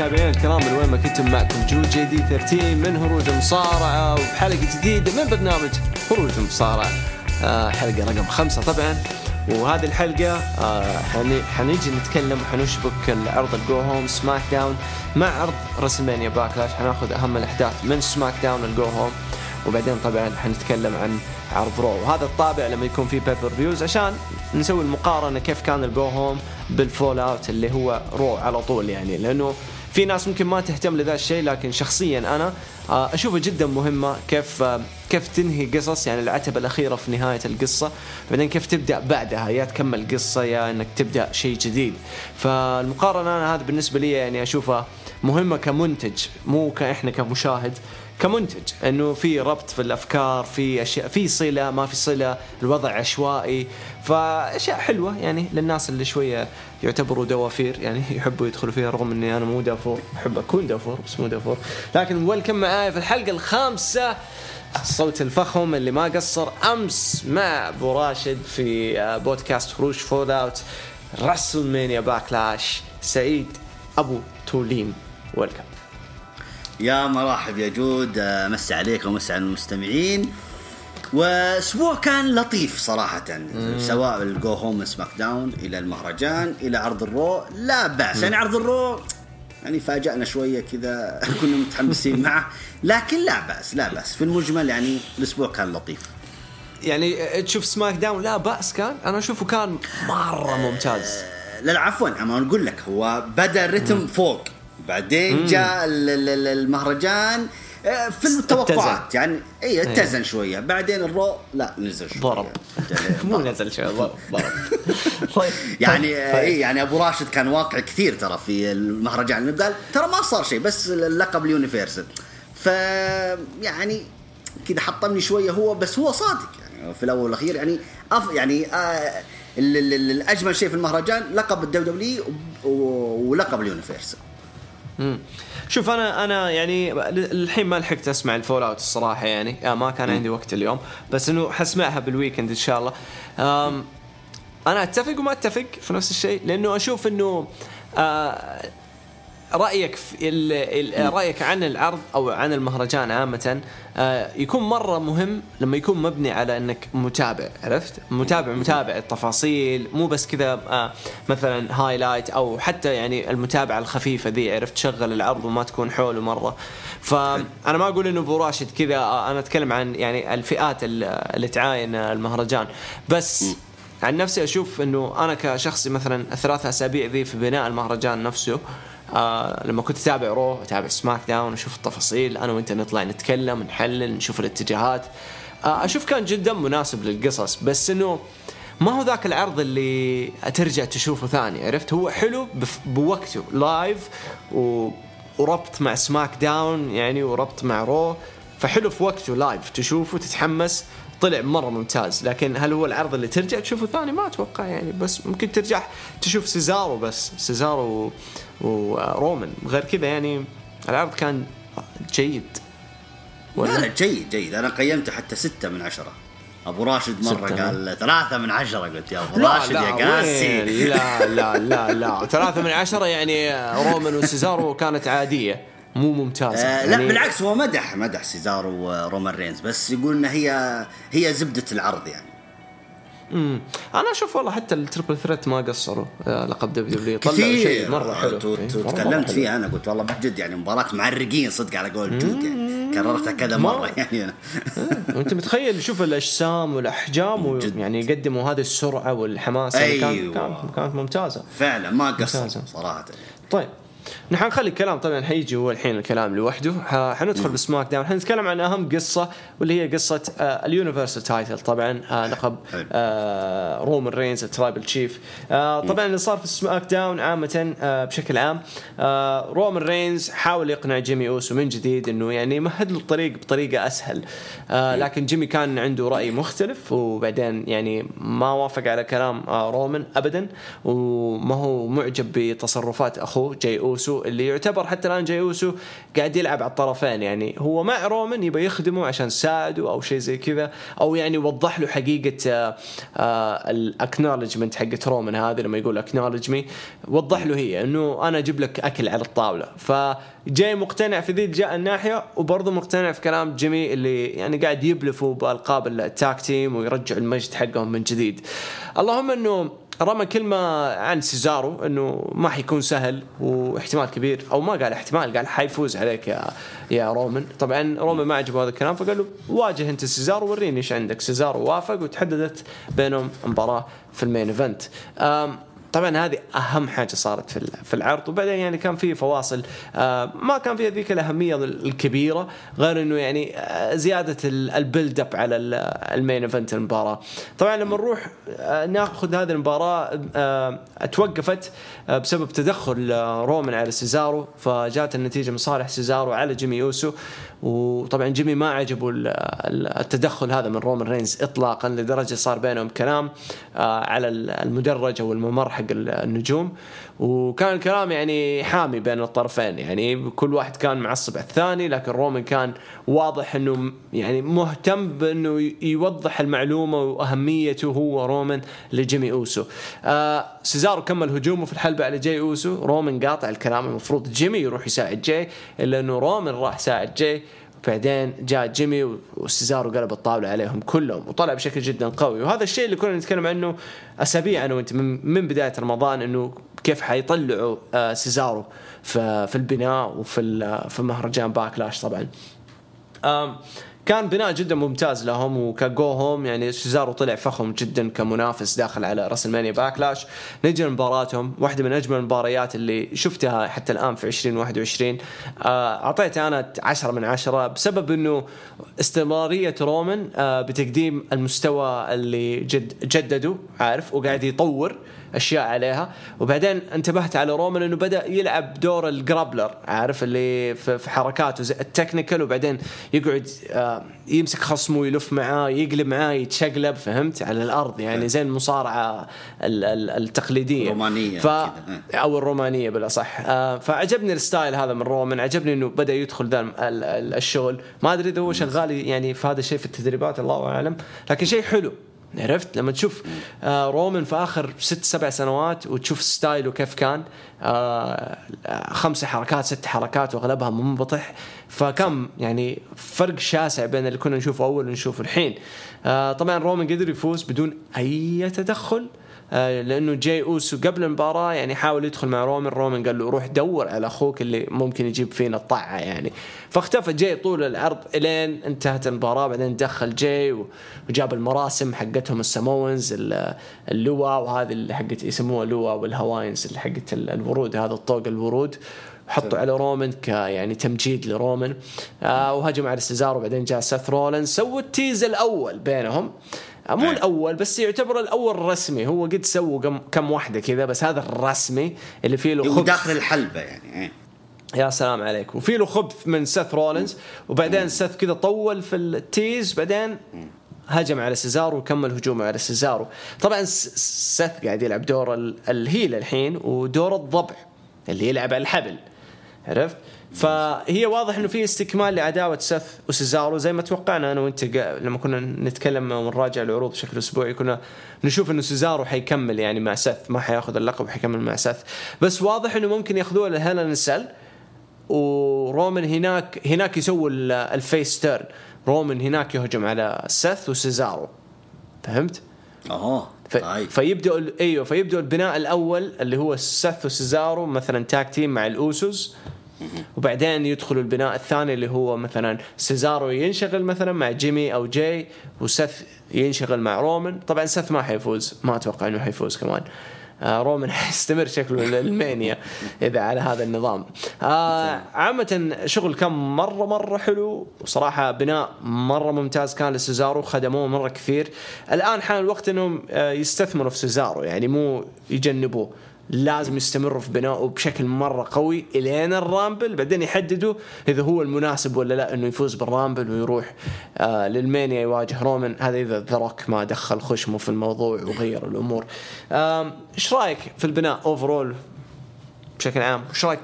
متابعينا الكرام من وين ما كنتم معكم. جود JD 13 من هروج المصارعه وبحلقة جديدة من برنامج هروج المصارعه آه حلقة رقم خمسة طبعا. وهذه الحلقة آه حني حنيجي نتكلم وحنشبك العرض ال go home سماك داون مع عرض رسلمانيا باكلاش. حناخذ أهم الأحداث من سماك داون ال go home وبعدين طبعا حنتكلم عن عرض رو وهذا الطابع لما يكون في pay-per-views عشان نسوي المقارنة كيف كان ال go home بال fallout اللي هو رو على طول يعني. لأنه في ناس ممكن ما تهتم لذا الشيء لكن شخصيا أنا آه، أشوفه جدا مهمة كيف آه، كيف تنهي قصص يعني العتبة الأخيرة في نهاية القصة بعدين كيف تبدأ بعدها يا تكمل قصة يا إنك تبدأ شيء جديد. فالمقارنة أنا هذا بالنسبة لي يعني أشوفها مهمة كمنتج مو كاحنا كمشاهد كمنتج. إنه في ربط في الأفكار في أشياء في صلة ما في صلة الوضع عشوائي. فأشياء حلوة يعني للناس اللي شوية يعتبروا دوافير يعني يحبوا يدخلوا فيها رغم إني أنا مو دافور أحب أكون دافور بس مو دافور. لكن welcome معاي في الحلقة الخامسة الصوت الفخم اللي ما قصر أمس مع أبو راشد في آه، بودكاست هروج fallout رسلمانيا باكلاش سعيد أبو تولين. welcome يا مرحب يا جود آه، مسي عليك ومسي على المستمعين. وأسبوع كان لطيف صراحة. سواء ال go home سماك داون إلى المهرجان إلى عرض الرو لا بأس. يعني عرض الرو يعني فاجأنا شوية كذا كنا متحمسين معه. لكن لا بأس لا بأس. في المجمل يعني الأسبوع كان لطيف. يعني تشوف سماك داون؟ لا بأس كان. أنا أشوفه كان مرة ممتاز. لا لا عفوا. أنا أقول لك هو بدأ الرتم فوق. بعدين جاء ال- ال- ال- المهرجان. آه، في التوقعات يعني اي اتزن شوية. بعدين الرو لا نزل شوية. ضرب. مو نزل شيء ضرب ضرب. طيب. يعني طيب. اي يعني أبو راشد كان واقع كثير ترى في المهرجان. قال ترى ما صار شيء بس اللقب ال Universal ف يعني كذا حطمني شوية هو بس هو صادق. يعني في الأول والأخير يعني أف يعني آه ال- ال- ال- الاجمل شيء في المهرجان لقب ال WW ولقب ال Universal. شوف أنا أنا يعني الحين ما لحقت أسمع ال fallout الصراحة يعني. آه ما كان عندي وقت اليوم. بس إنه حسمعها بال weekend إن شاء الله. أنا أتفق وما أتفق في نفس الشيء لأنه أشوف إنه آه رأيك في رأيك عن العرض أو عن المهرجان عامة آه يكون مرة مهم لما يكون مبني على إنك متابع عرفت؟ متابع متابع التفاصيل مو بس كذا آه مثلا highlight أو حتى يعني المتابعة الخفيفة ذي عرفت؟ تشغل العرض وما تكون حوله مرة. فانا ما أقول إنه أبو راشد كذا آه أنا أتكلم عن يعني الفئات ال- اللي تعاين المهرجان. بس عن نفسي أشوف إنه أنا كشخصي مثلا الثلاث أسابيع ذي في بناء المهرجان نفسه آه لما كنت أتابع رو أتابع سماك داون أشوف التفاصيل أنا وأنت نطلع نتكلم نحلل نشوف الاتجاهات. آه أشوف كان جدا مناسب للقصص بس إنه ما هو ذاك العرض اللي ترجع تشوفه ثاني عرفت؟ هو حلو بوقته live و... وربط مع سماك داون يعني وربط مع رو فحلو في وقته live تشوفه تتحمس طلع مرة ممتاز. لكن هل هو العرض اللي ترجع تشوفه ثاني؟ ما أتوقع يعني بس ممكن ترجع تشوف سيزارو بس. سيزارو ورومان غير كذا يعني العرض كان جيد. لا لا جيد جيد. أنا قيمته حتى ستة من عشرة. أبو راشد مرة ستة. قال ثلاثة من عشرة قلت يا أبو راشد لا يا؟ قاسي. لا لا لا لا. ثلاثة من عشرة يعني رومان وسيزارو كانت عادية مو ممتازة. آه لا يعني بالعكس هو مدح مدح سيزارو ورومان رينز. بس يقول ان هي هي زبدة العرض يعني. مم. أنا أشوف والله حتى ال triple threat ما قصروا آه، لقب دبليو دبليو طلعوا شيء مرة حلو إيه، تكلمت. فيها أنا قلت والله بجد يعني مباراة معرقين صدق على قول جود يعني كررتها كذا مرة يعني أنا. وأنت متخيل شوف الأجسام والأحجام جد. ويعني يقدموا هذه السرعة والحماس يعني أيوة. كانت كانت ممتازة فعلا ما قصر ممتازة. صراحة طيب نحن نخلي الكلام طبعا حيجي هو الحين الكلام لوحده. حندخل بسماك داون. حنتكلم عن أهم قصة واللي هي قصة آه ال universal title. طبعا آه لقب. آه رومان رينز ال tribal chief. آه طبعا اللي صار في سماك داون عامة آه بشكل عام آه رومان رينز حاول يقنع جيمي أوسو من جديد إنه يعني يمهد له الطريق بطريقة أسهل. آه لكن جيمي كان عنده رأي مختلف وبعدين يعني ما وافق على كلام آه رومان ابدا وما هو معجب بتصرفات أخوه جاي أوسو. اللي يعتبر حتى الآن جاي اوسو قاعد يلعب على الطرفين يعني هو مع رومان يبى يخدمه عشان يساعده أو شيء زي كذا أو يعني يوضح له حقيقة آه، آه، ال acknowledgement حقت رومان هذه لما يقول acknowledge me وضح له هي إنه أنا أجيب لك أكل على الطاولة. فجاي مقتنع في ذي الناحية وبرضه مقتنع في كلام جيمي اللي يعني قاعد يبلفوا بالقاب ال tag team ويرجعوا المجد حقهم من جديد. اللهم إنه رمى كلمة عن سيزارو انه ما حيكون سهل واحتمال كبير أو ما قال احتمال قال حيفوز عليك يا يا رومان طبعا رومان ما عجبه هذا الكلام فقال له واجه انت سيزارو وريني إيش عندك. سيزارو وافق وتحددت بينهم مباراة في ال main event. طبعا هذه أهم حاجة صارت في في العرض. وبعدين يعني كان في فواصل. آه، ما كان فيها ذيك الأهمية الكبيرة غير إنه يعني آه، زيادة ال- ال build up على ال- ال main event المباراة. طبعا لما نروح آه، ناخذ هذه المباراة توقفت بسبب تدخل رومان على سيزارو. فجاءت النتيجة من صالح سيزارو على جيمي أوسو وطبعا جيمي ما عجبه ال- ال- التدخل هذا من رومان رينز اطلاقا لدرجة صار بينهم كلام على ال- المدرج أو الممر حق ال- النجوم. وكان الكلام يعني حامي بين الطرفين. يعني كل واحد كان معصب على الثاني لكن رومان كان واضح إنه يعني مهتم بإنه يوضح المعلومة وأهميته هو رومان لجيمي أوسو. آه سيزارو كمل هجومه في الحلبة على جاي أوسو. رومان قاطع الكلام المفروض جيمي يروح يساعد جاي إلا إنه رومان راح ساعد جاي. بعدين جاء جيمي وسيزارو قلب الطاولة عليهم كلهم وطلع بشكل جدا قوي. وهذا الشيء اللي كنا نتكلم عنه أسابيع أنا وأنت من, بداية رمضان إنه كيف حيطلعوا آه سيزارو في, البناء وفي ال- في مهرجان باكلاش طبعا. كان بناء جدا ممتاز لهم وك go home يعني سيزارو طلع فخم جدا كمنافس داخل على راسلمانيا باكلاش. نجي لمباراتهم واحدة من أجمل المباريات اللي شفتها حتى الآن في 2021 آه، اعطيتها أنا 10 من 10 بسبب إنه استمرارية رومان آه، بتقديم المستوى اللي جد جدده عارف؟ وقاعد يطور. أشياء عليها. وبعدين انتبهت على رومان إنه بدأ يلعب دور ال grappler عارف اللي في حركاته زي ال technical وبعدين يقعد آه، يمسك خصمه ويلف معاه يقلب معاه يتشقلب فهمت؟ على الأرض يعني زي المصارعة ال- ال- التقليدية. الرومانية ف كذا. أو الرومانية بالأصح. آه، فعجبني ال style هذا من رومان عجبني إنه بدأ يدخل ذا ال- ال- الشغل. ما أدري إذا هو شغال يعني في هذا الشيء في التدريبات الله أعلم. لكن شيء حلو. عرفت؟ لما تشوف آه رومان في آخر ست سبع سنوات وتشوف style ه كيف كان آه خمس حركات ست حركات واغلبها منبطح. فكان يعني فرق شاسع بين اللي كنا نشوفه أول ونشوفه الحين. آه طبعا رومان قدر يفوز بدون أي تدخل. لأنه جاي أوسو قبل المباراة يعني حاول يدخل مع رومان رومان قال له روح دور على أخوك اللي ممكن يجيب فينا الطعه يعني. فاختفى جاي طول العرض إلين انتهت المباراة. بعدين دخل جاي وجاب المراسم حقتهم السمونز ال- اللواء وهذه اللي حقت يسموها لواء والهواينز اللي حقت ال- الورود. هذا الطوق الورود. حطوا على رومان ك يعني تمجيد لرومان آه وهجم على سيزارو وبعدين جاء سيث رولنز سووا ال tease الأول بينهم. آه، مو أي. الأول بس يعتبر الأول رسمي. هو قد سووا كم, كم واحدة كذا بس هذا الرسمي اللي فيه له خبز وداخل الحلبة يعني إيه. يا سلام عليك وفي له خبث من سيث رولنز وبعدين سيث كذا طول في ال tease بعدين هجم على سيزارو وكمل هجومه على سيزارو. طبعا سيث قاعد يلعب دور ال- ال heel الحين ودور الضبع اللي يلعب على الحبل. عرفت؟ فهي واضح إنه في استكمال لعداوة سيث وسيزارو. زي ما توقعنا أنا وأنت لما كنا نتكلم ونراجع العروض بشكل أسبوعي كنا نشوف إنه سيزارو حيكمل يعني مع سيث ما حياخذ اللقب حيكمل مع سيث بس واضح إنه ممكن يأخذوه ل Hell in a Cell ورومان هناك هناك يسوي ال- ال face turn. رومان هناك يهجم على سيث وسيزارو. فهمت؟ أوه ف... طيب. فيبدأ ال- أيوه فيبدأ البناء الأول اللي هو سيث وسيزارو مثلا tag team مع الأوسوس. وبعدين يدخلوا البناء الثاني اللي هو مثلا سيزارو ينشغل مثلا مع جيمي أو جاي وسيث ينشغل مع رومان طبعا سيث ما حيفوز ما أتوقع إنه حيفوز كمان. آه رومان حيستمر شكله لل Mania إذا على هذا النظام. آه عامة شغل كان مرة مرة حلو. وصراحة بناء مرة ممتاز كان لسيزارو خدموه مرة كثير. الآن حان الوقت إنهم آه، يستثمروا في سيزارو يعني مو يجنبوه. لازم يستمروا في بنائه بشكل مرة قوي إلين ال Rumble. بعدين يحددوا إذا هو المناسب ولا لا إنه يفوز بال Rumble ويروح آه لل Mania يواجه رومان. هذا إذا The Rock ما دخل خشمه في الموضوع وغير الأمور. إيش رأيك في البناء overall بشكل عام؟ وش رأيك؟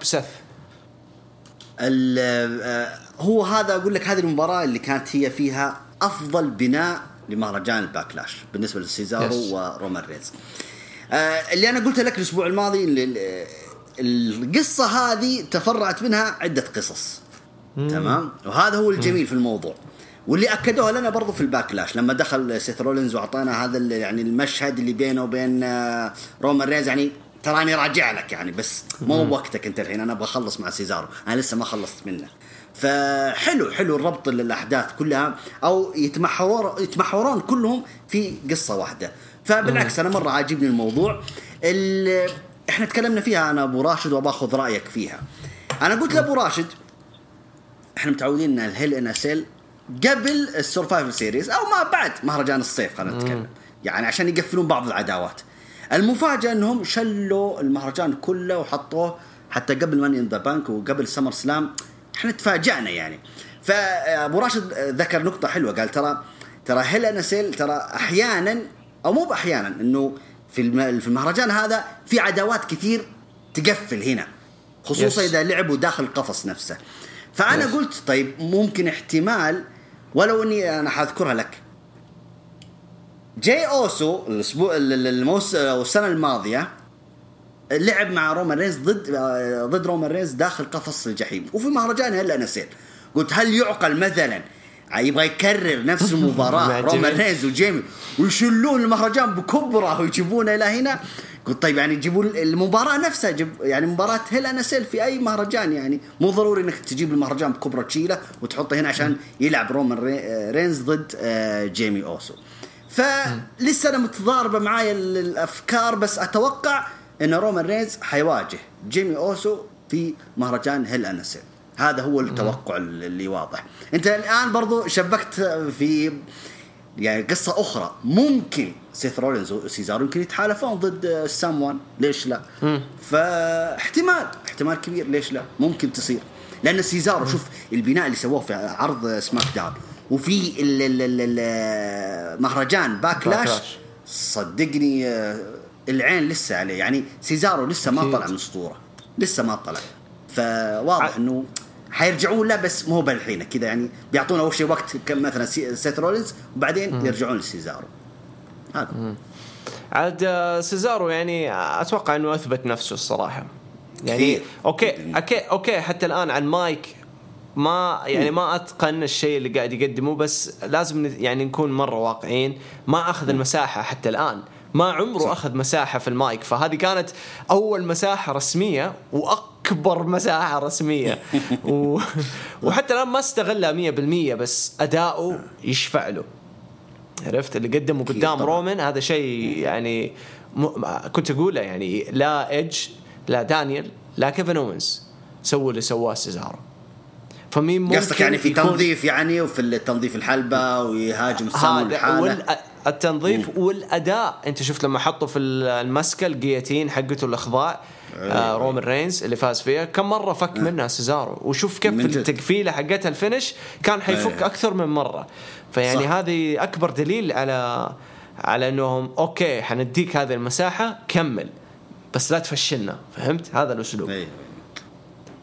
ال- آه، هو هذا أقول لك هذه المباراة اللي كانت هي فيها أفضل بناء لمهرجان ال Backlash بالنسبة لسيزارو Yes. ورومان رينز آه، اللي أنا قلت لك الأسبوع الماضي اللي- ال- القصة هذه تفرعت منها عدة قصص. تمام؟ وهذا هو الجميل في الموضوع. واللي اكدوها لنا برضو في ال Backlash لما دخل سيث رولينز وأعطانا هذا يعني المشهد اللي بينه وبين آه، رومان رينز يعني تراني راجع لك يعني بس مو وقتك أنت الحين أنا أبغى أخلص مع سيزارو. أنا لسه ما خلصت منه. فحلو حلو الربط للأحداث كلها أو يتمحورون يتمحورون كلهم في قصة واحدة. فبالعكس أنا مرة عاجبني الموضوع. ال- إحنا تكلمنا فيها أنا أبو راشد وباخذ رأيك فيها. أنا قلت لأبو راشد إحنا متعودين إن ال Hell in a Cell قبل ال Survivor Series أو ما بعد مهرجان الصيف خلينا نتكلم. يعني عشان يقفلون بعض العداوات. المفاجأة إنهم شلوا المهرجان كله وحطوه حتى قبل Money in the Bank وقبل SummerSlam إحنا تفاجأنا يعني. فأبو راشد ذكر نقطة حلوة قال ترى ترى Hell in a Cell ترى أحيانا أو مو باحيانا إنه في في المهرجان هذا في عداوات كثير تقفل هنا خصوصا Yes. إذا لعبوا داخل القفص نفسه فأنا Yes. قلت طيب ممكن احتمال ولو إني أنا حاذكرها لك جاي أوسو الأسبوع ال- ال- الموس أو السنة الماضية لعب مع رومان رينز ضد ضد رومان رينز داخل قفص الجحيم وفي مهرجان Hell in a Cell قلت هل يعقل مثلا يبغى يكرر نفس المباراة. رومان. رينز وجيمي. ويشلون المهرجان بكبرة ويجيبونه إلى هنا. قلت طيب يعني يجيبوا المباراة نفسها جب يعني مباراة Hell in في أي مهرجان يعني. مو ضروري إنك تجيب المهرجان بكبرة تشيله وتحطه هنا عشان يلعب رومان ري- رينز ضد آه، جيمي أوسو. فلسه أنا متضاربة معايا ال- الأفكار بس أتوقع إن رومان رينز حيواجه جيمي أوسو في مهرجان Hell in هذا هو التوقع اللي واضح. أنت الآن برضو شبكت في يعني قصة أخرى. ممكن سيث رولينز وسيزارو يمكن يتحالفون ضد ساموان ليش لا؟ فاحتمال احتمال كبير. ليش لا؟ ممكن تصير. لأن سيزارو شوف البناء اللي سووه في عرض سماك داون وفي مهرجان Backlash Backlash. صدقني آه، العين لسه عليه. يعني سيزارو لسه ما. طلع من اسطوره لسه ما طلع. فواضح إنه حيرجعون له بس مو بالحين كذا يعني بيعطونا أول شيء وقت كم مثلا سي- سيث رولينز وبعدين يرجعون لسيزارو. هذا. عاد آه، سيزارو يعني أتوقع إنه أثبت نفسه الصراحة. يعني كثير. okay okay okay حتى الآن عن مايك ما يعني ما أتقن الشيء اللي قاعد يقدمه بس لازم يعني نكون مرة واقعيين. ما أخذ المساحة حتى الآن. ما عمره صح. أخذ مساحة في المايك. فهذه كانت أول مساحة رسمية واكبر مساحة رسمية. و... وحتى الآن ما استغلها 100% بس أداؤه يشفع له. عرفت؟ اللي قدمه قدام. رومان هذا شيء يعني م... كنت أقوله يعني لا إيدج لا دانيال لا كيفن أوينز سووا اللي سواه سيزارو فمين ممكن قصدك يعني في تنظيف يعني وفي التنظيف الحلبة ويهاجم الساموان لحاله؟ والتنظيف والأداء. أنت شفت لما حطوا في المسكة ال guillotine حقته الأخضاع آه رومان رينز اللي فاز فيها. كم مرة فك منها سيزارو؟ وشوف كيف. التقفيلة حقتها ال finish كان حيفك إيه. أكثر من مرة. فيعني صح. هذه أكبر دليل على على إنهم okay حنديك هذه المساحة كمل. بس لا تفشلنا فهمت؟ هذا الأسلوب. إيه.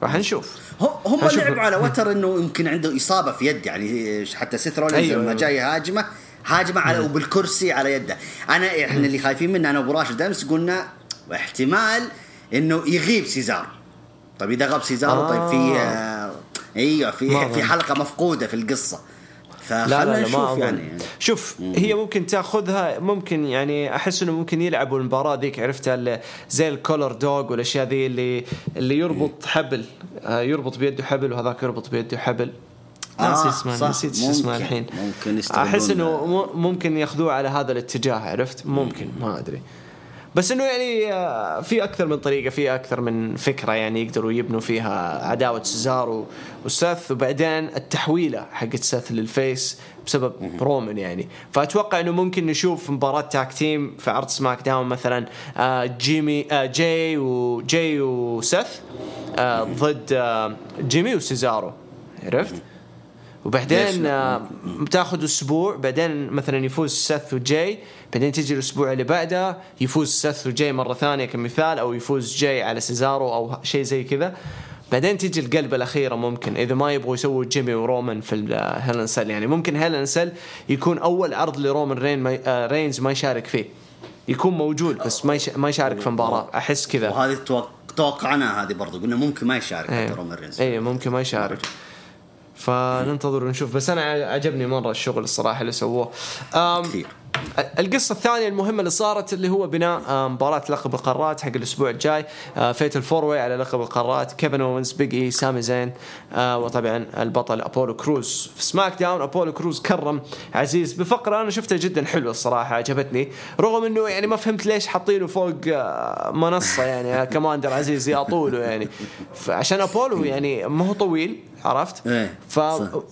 راح نشوف. هم هم هنشوف- لعبوا على وتر إنه يمكن عنده إصابة في يد يعني حتى سيث رولينز أيوة، لما. جاي هاجمه هاجمه على وبالكرسي على يده. أنا إحنا اللي خايفين منه أنا وأبو راشد أمس قلنا احتمال إنه يغيب سيزارو طيب إذا غاب سيزارو آه. طيب في آه. أيوه في في. حلقة مفقودة في القصة. لا فخلنا لا لا نشوف ما. يعني, يعني شوف هي ممكن تاخذها ممكن يعني أحس إنه ممكن يلعبوا المباراة ذيك عرفتها زي ال collar dog والأشياء ذي اللي اللي يربط حبل. آه، يربط بيده حبل وهذاك يربط بيده حبل. ناسي آه، اسمه. نسيت شو اسمه. الحين. ممكن أحس إنه ممكن ياخذوه على هذا الاتجاه عرفت؟ ممكن ما أدري. بس إنه يعني آه، في أكثر من طريقة في أكثر من فكرة يعني يقدروا يبنوا فيها عداوة سيزارو وساث وبعدين التحويلة حقت ساث لل face بسبب رومان يعني. فأتوقع إنه ممكن نشوف مباراة tag team في عرض سماك داون مثلا آه، جيمي آه، جاي وجاي وساث ضد جيمي وسيزارو عرفت؟ وبعدين آه تاخذ أسبوع بعدين مثلا يفوز سث وجاي بعدين تجي الأسبوع اللي بعده يفوز سث وجاي مرة ثانية كمثال أو يفوز جاي على سيزارو أو شيء زي كذا. بعدين تيجي القلبة الأخيرة ممكن إذا ما يبغوا يسووا جيمي ورومان في ال Hell in Cell يعني ممكن Hell in Cell يكون أول عرض لرومان رين ما آه رينز ما يشارك فيه. يكون موجود بس ما ما يشارك في مباراة. أحس كذا. وهذه توقعنا هذه برضو قلنا ممكن ما يشارك إيه. رومان رينز. اي ممكن ما يشارك. فننتظر ونشوف. بس أنا عجبني مرة الشغل الصراحة اللي سووه. كثير. القصة الثانية المهمة اللي صارت اللي هو بناء مباراة لقب القارات حق الأسبوع الجاي. fatal four way على لقب القارات. كيفن أوينز بيج إي سامي زين وطبعا البطل أبولو كروز في سماك داون أبولو كروز كرم عزيز بفقرة أنا شفتها جدا حلوة الصراحة عجبتني. رغم أنه يعني ما فهمت ليش حاطينه فوق آه، منصة يعني كماندر عزيز يا طوله يعني. عشان أبولو يعني ما هو طويل. عرفت؟ إيه ف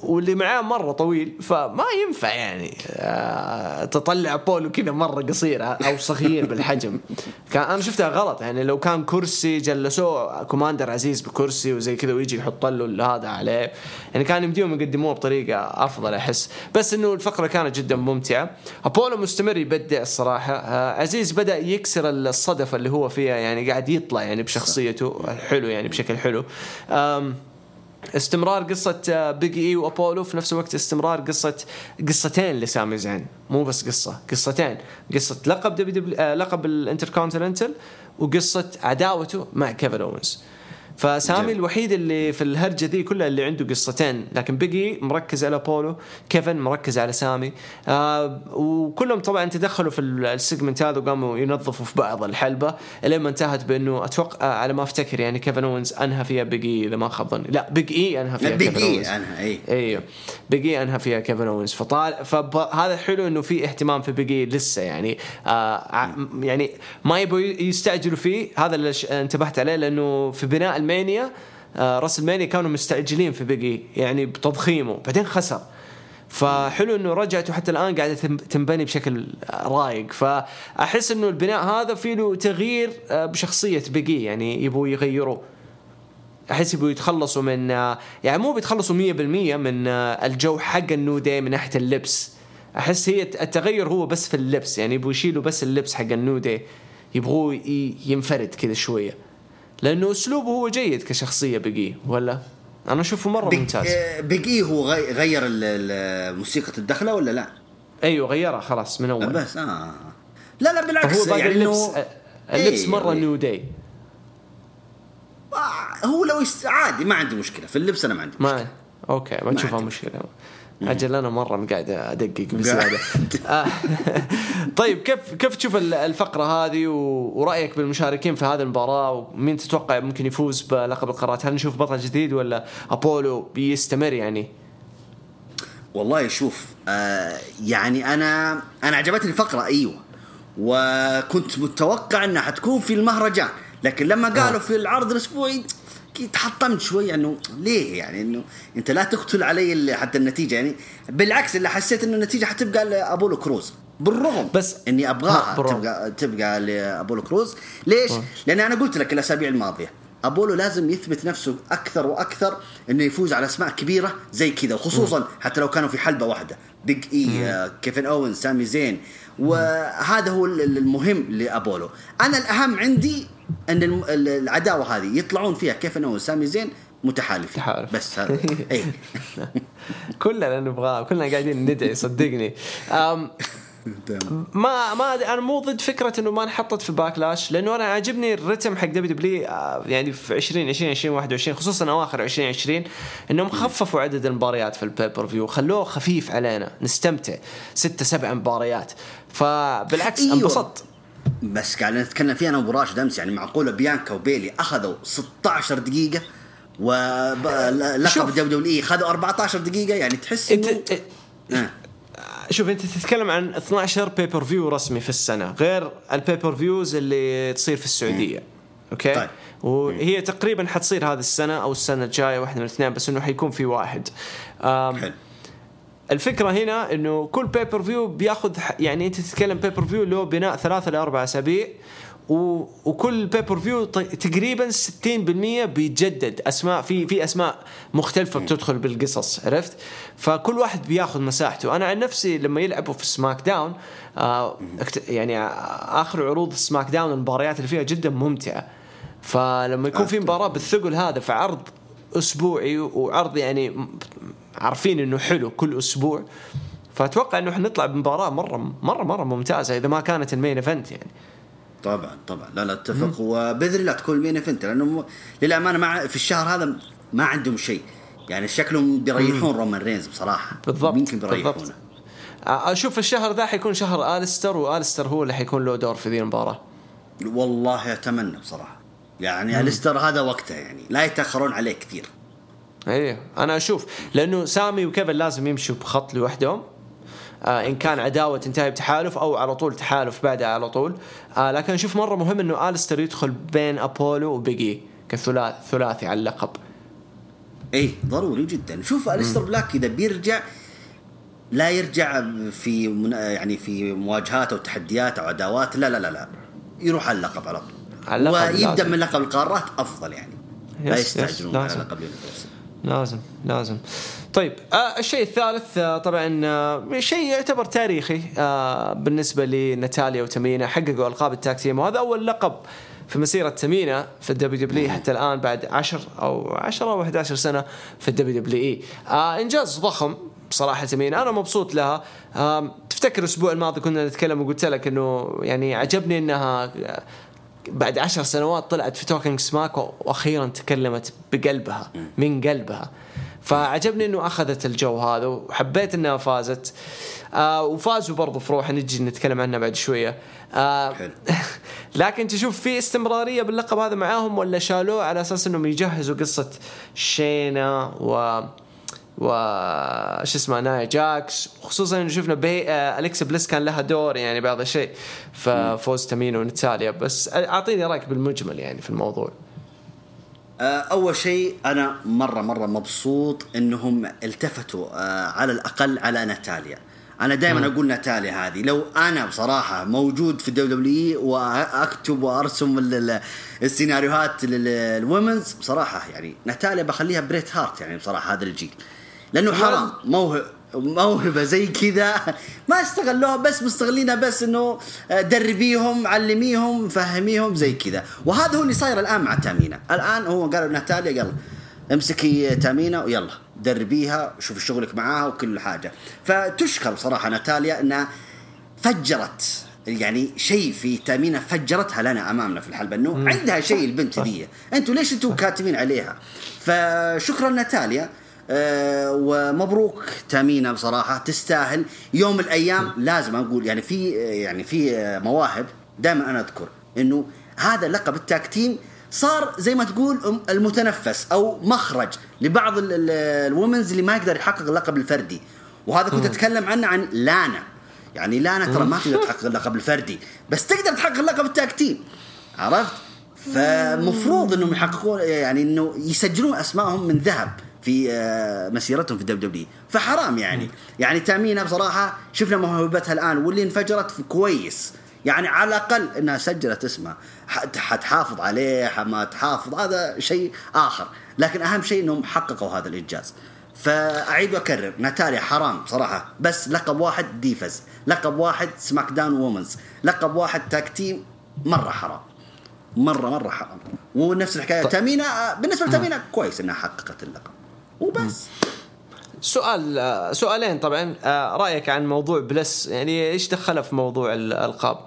واللي معاه مرة طويل فما ينفع يعني آه تطلع أبولو كذا مرة قصير أو صغير بالحجم. كان أنا شفتها غلط يعني لو كان كرسي جلسوه كوماندر عزيز بكرسي وزي كذا ويجي يحط له هذا عليه. يعني كان يمديهم يقدموه بطريقة أفضل أحس. بس إنه الفقرة كانت جدا ممتعة. أبولو مستمر يبدع الصراحة. آه عزيز بدأ يكسر الصدف اللي هو فيها يعني قاعد يطلع يعني بشخصيته. حلو يعني بشكل حلو. استمرار قصة بيج اي وأبولو في نفس الوقت استمرار قصة قصتين لسامي زين. مو بس قصة قصتين. قصة لقب دبليو دبليو لقب الإنتركونتيننتال وقصة عداوته مع كيفن اونز فسامي. الوحيد اللي في الهرجة ذي كلها اللي عنده قصتين. لكن بيج إي مركز على أبولو كيفن مركز على سامي. آه وكلهم طبعا تدخلوا في ال segment هذا وقاموا ينظفوا في بعض الحلبة. لين ما انتهت بأنه أتوقع آه على ما أفتكر يعني كيفن اونز أنهى فيها بيج إي إذا ما خاب ظني. لا بيج إي أنهى فيها بيج إي أنهى إي. إيوه. بيج إي أنهى فيها كيفن اونز فطال فهذا حلو إنه في اهتمام في بيج اي لسه يعني. آه يعني ما يبغوا يستعجلوا فيه. هذا اللي انتبهت عليه لأنه في بناء المانيا آه راس المانيا كانوا مستعجلين في بيجي يعني بتضخيمه. بعدين خسر. فحلو إنه رجعت وحتى الآن قاعدة تنبني بشكل رايق فأحس إنه البناء هذا فيه له تغيير آه، بشخصية بيجي يعني يبغوا يغيروه أحس يبغوا يتخلصوا من آه، يعني مو بيتخلصوا 100% من الجو حق النودي من ناحية اللبس. أحس هي التغير هو بس في اللبس يعني يبغوا يشيلوا بس اللبس حق النودي يبغوه ينفرد كذا شوية. لأنه أسلوبه هو جيد كشخصية بقي ولا؟ أنا أشوفه مرة بيج ممتاز. آه، بقي هو غير موسيقى الدخلة ولا لا؟ أيوه غيرها خلاص من أول. بس آه. لا لا بالعكس هو يعني اللبس إنه... اللبس أيه مرة نيو داي آه، هو لو. عادي ما عندي مشكلة في اللبس أنا ما عندي مشكلة. ما أوكي ما تشوفها مشكلة. أجل أنا مرة قاعد أدقق بزيادة. آه. طيب كيف كيف تشوف الفقرة هذه ورأيك بالمشاركين في هذه المباراة؟ ومين تتوقع ممكن يفوز بلقب القارات؟ هل نشوف بطل جديد ولا أبولو بيستمر يعني؟ والله شوف آه يعني أنا أنا عجبتني الفقرة أيوه. وكنت متوقع إنها حتكون في المهرجان. لكن لما قالوا آه. في العرض الأسبوعي تحطمت شوي انه ليه؟ يعني إنه أنت لا تقتل علي حتى النتيجة يعني بالعكس اللي حسيت إنه النتيجة حتبقى لابولو كروز بالرغم بس إني أبغاها تبقى تبقى لابولو كروز ليش؟ أوه. لأن أنا قلت لك الأسابيع الماضية أبولو لازم يثبت نفسه أكثر وأكثر إنه يفوز على أسماء كبيرة زي كذا وخصوصا حتى لو كانوا في حلبة واحدة. بيج اي كيفن اوين سامي زين وهذا هو المهم لأبولو. أنا الأهم عندي أن العداوة هذه يطلعون فيها كيف أنه سامي زين متحالف. تحالف بس هذا. اي كلنا نبغاه كلنا قاعدين ندعي صدقني. ما ما أنا مو ضد فكرة إنه ما انحطت في باكلاش لأنه أنا عاجبني الرتم حق دبليو دبليو آه، يعني في 20 20 20 21 خصوصا أواخر 2020 إنهم خففوا عدد المباريات في ال pay-per-view خلوه خفيف علينا نستمتع. ستة سبع مباريات. فبالعكس أيوة. انبسطت. بس قاعد نتكلم فيها أنا ابو راشد أمس يعني معقولة بيانكا وبيلي أخذوا 16 دقيقة ولقب دبليو خذوا 14 دقيقة يعني تحس انت آه. شوف أنت تتكلم عن 12 pay-per-view رسمي في السنة غير ال pay-per-views اللي تصير في السعودية أوكي؟ طيب. وهي تقريبا حتصير هذه السنة أو السنة الجاية واحدة من الاثنين بس إنه حيكون في واحد. حلو. الفكرة هنا إنه كل pay-per-view بياخذ يعني أنت تتكلم pay-per-view له بناء ثلاثة لاربع أسابيع و... وكل pay-per-view تقريبا 60% بيتجدد. اسماء في في أسماء مختلفة بتدخل بالقصص عرفت؟ فكل واحد بياخذ مساحته. أنا عن نفسي لما يلعبوا في سماك داون آه يعني آخر عروض سماك داون المباريات اللي فيها جدا ممتعة. فلما يكون في مباراة بالثقل هذا في عرض أسبوعي وعرض يعني عارفين إنه حلو كل أسبوع. فأتوقع إنه حنطلع بمباراة مره مره مرة ممتازة إذا ما كانت ال main event يعني. طبعا طبعا. لا لا أتفق. وبإذن الله تكون ال main event لأنه م- للأمانة مع في الشهر هذا ما عندهم شيء. يعني شكلهم بيريحون رومان رينز بصراحة. بالضبط بالضبط. بيريحونه أشوف الشهر ذا حيكون شهر آلستر وآلستر هو اللي حيكون له دور في ذي المباراة. والله أتمنى بصراحة. يعني آلستر هذا وقته يعني. لا يتأخرون عليه كثير. إيه أنا أشوف. لأنه سامي وكيفن لازم يمشوا بخط لوحدهم. آه إن كان عداوة تنتهي بتحالف أو على طول تحالف بعدها على طول. آه لكن أشوف مرة مهم إنه آلستر يدخل بين أبولو وبيجي كثلاثي ثلاثي على اللقب. إيه ضروري جدا. شوف آلستر بلاك إذا بيرجع لا يرجع في من يعني في مواجهات أو تحديات أو عداوات لا لا لا لا. يروح على اللقب على طول. على اللقب ويبدأ. من لقب القارات أفضل يعني. لا يس- يس، يستعجلون على. لقب ال Universal. لازم لازم. طيب آه الشيء الثالث آه طبعا آه شيء يعتبر تاريخي آه بالنسبة لناتاليا وتمينا حققوا ألقاب ال tag team وهذا أول لقب في مسيرة تمينا في الدبليو دبليو حتى الآن بعد 10 أو 10 أو 11 سنة في الدبليو دبليو إي. آه إنجاز ضخم بصراحه تمينا أنا مبسوط لها. آه تفتكر الأسبوع الماضي كنا نتكلم وقلت لك إنه يعني عجبني إنها آه، بعد عشر سنوات طلعت في Talking Smack وأخيرا تكلمت بقلبها من قلبها. فعجبني إنه أخذت الجو هذا وحبيت إنها فازت. آه وفازوا برضو في رو نجي نتكلم عنها بعد شوية. آه. لكن تشوف في استمرارية باللقب هذا معاهم ولا شالوه على أساس إنهم يجهزوا قصة شينا و و شو اسمه نايا جاكس. خصوصا إنه شفنا بي آه اليكس بليس كان لها دور يعني بعض الشيء. ففوز تامينا وناتاليا بس أعطيني رأيك بالمجمل يعني في الموضوع. آه، أول شيء أنا مرة مرة مبسوط إنهم التفتوا آه، على الأقل على ناتاليا. أنا دائما أقول ناتاليا هذه. لو أنا بصراحة موجود في الدبليو دبليو وأكتب وأرسم ال- ال- السيناريوهات لل women's بصراحة يعني ناتاليا بخليها بريت هارت يعني بصراحة هذا الجيل. لأنه حرام. موهبة موهبة زي كذا. ما استغلوها بس مستغلينها بس إنه آه، دربيهم علميهم فهميهم زي كذا. وهذا هو اللي صاير الآن مع تامينا الآن هو قال ناتاليا يلا امسكي تامينا ويلا دربيها شوفي شغلك معاها وكل حاجة. فتشكر صراحة ناتاليا إنها فجرت. يعني شيء في تامينا فجرتها لنا أمامنا في الحلبة إنه عندها شيء البنت ذي أنتوا ليش أنتوا كاتمين عليها؟ فشكرا ناتاليا. آه، ومبروك تامينا بصراحة. تستاهل. يوم من الأيام لازم أقول يعني في يعني في مواهب دائما أنا أذكر إنه هذا لقب التاك تيم صار زي ما تقول المتنفس أو مخرج لبعض ال- ال- الومنز اللي ما يقدر يحقق اللقب الفردي. وهذا كنت أتكلم عنه عن لانا. يعني لانا ترى ما تقدر تحقق اللقب الفردي بس تقدر تحقق اللقب ال tag team عرفت فمفروض إنهم يحققون يعني إنه يسجلون اسمائهم من ذهب. في آه، مسيرتهم في الدبليو دبليو فحرام يعني. يعني تامينا بصراحة شفنا موهبتها الآن واللي انفجرت في كويس. يعني على الأقل إنها سجلت اسمها. حتحافظ عليه ما تحافظ هذا شيء آخر. لكن أهم شيء إنهم حققوا هذا الإنجاز. فأعيد وأكرر ناتاليا حرام صراحة بس لقب واحد divas لقب واحد سماك داون women's لقب واحد tag team مرة حرام. مرة مرة حرام. ونفس الحكاية. تامينا بالنسبة لتامينا كويس إنها حققت اللقب. وبس سؤال سؤالين طبعا آه، رأيك عن موضوع بليس يعني إيش دخلها في موضوع الألقاب؟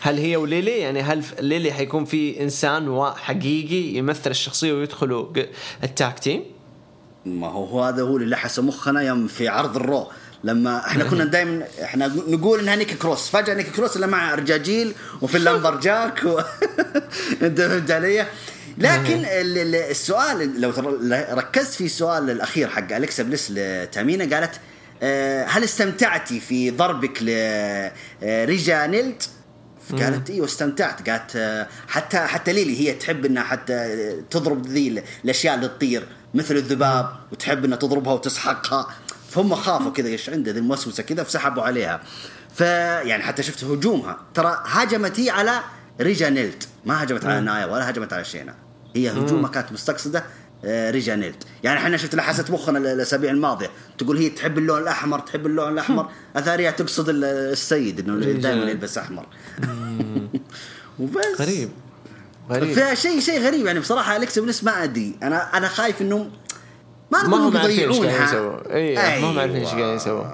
هل هي وليلي يعني هل ليلي حيكون في إنسان حقيقي يمثل الشخصية ويدخلوا ال tag team؟ ما هو هذا هو اللي لحس مخنا يوم في عرض الرو لما إحنا كنا دائما إحنا نقول إنها نيكي كروس فجأة نيكي كروس اللي مع رجاجيل وفي ال lumberjack و... أنت فهمت علي؟ لكن ال- ال- السؤال لو ركزت في السؤال الأخير حق أليكسا بليس لتامينا قالت آه، هل استمتعتي في ضربك لريجينالد؟ قالت إيوه استمتعت. قالت آه، حتى حتى ليلي هي تحب إنها حتى تضرب ذي ال- الأشياء اللي تطير مثل الذباب وتحب إنها تضربها وتسحقها. فهم خافوا كذا إيش عنده ذي الموسوسة كذا فسحبوا عليها. فيعني حتى شفت هجومها. ترى هاجمت هي على ريجا نيلت ما هجمت على نايا ولا هجمت على شينا. هي هجومها كانت مستقصدة آه، ريجا نيلت يعني إحنا شفت لحست مخنا ال- الأسابيع الماضية. تقول هي تحب اللون الأحمر تحب اللون الأحمر. اثاريها تقصد ال- السيد إنه. دائما يلبس أحمر. وبس. غريب. غريب. فشيء شيء غريب. يعني بصراحة اليكس بليس ما أدري. أنا أنا خايف إنهم ما ما هم عارفين إيش قاعدين يضيعونها. يسووا. اي ما هم عارفين إيش قاعدين يسووا.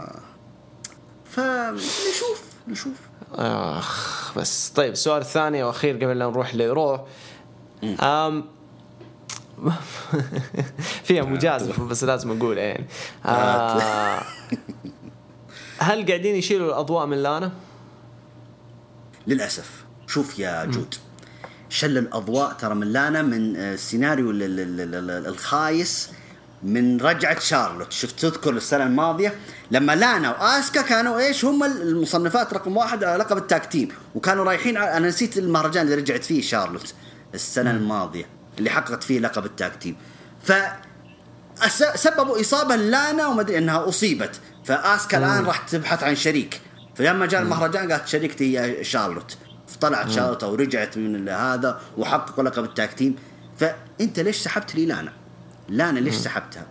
فنشوف نشوف آخ بس. طيب السؤال الثاني وأخير قبل لا نروح لرو أم فيها مجازفه بس لازم اقولها يعني آه. هل قاعدين يشيلوا الأضواء من لانا؟ للأسف. شوف يا جود. شل الأضواء ترى من لانا من آه، السيناريو ال- ال- ال- ال- الخايس من رجعة شارلوت. شفت تذكر السنة الماضية لما لانا وآسكا كانوا إيش هم المصنفات رقم واحد على لقب ال tag team وكانوا رايحين على أنا نسيت المهرجان اللي رجعت فيه شارلوت. السنة الماضية اللي حققت فيه لقب ال tag team. ف سببوا إصابة لانا وما أدري إنها أصيبت. فآسكا الآن راح تبحث عن شريك. فلما جاء المهرجان قالت شريكتي هي شارلوت. فطلعت شارلوت ورجعت من ال- هذا وحققوا لقب ال tag team. فانت ليش سحبت لي لانا؟ لانا ليش سحبتها؟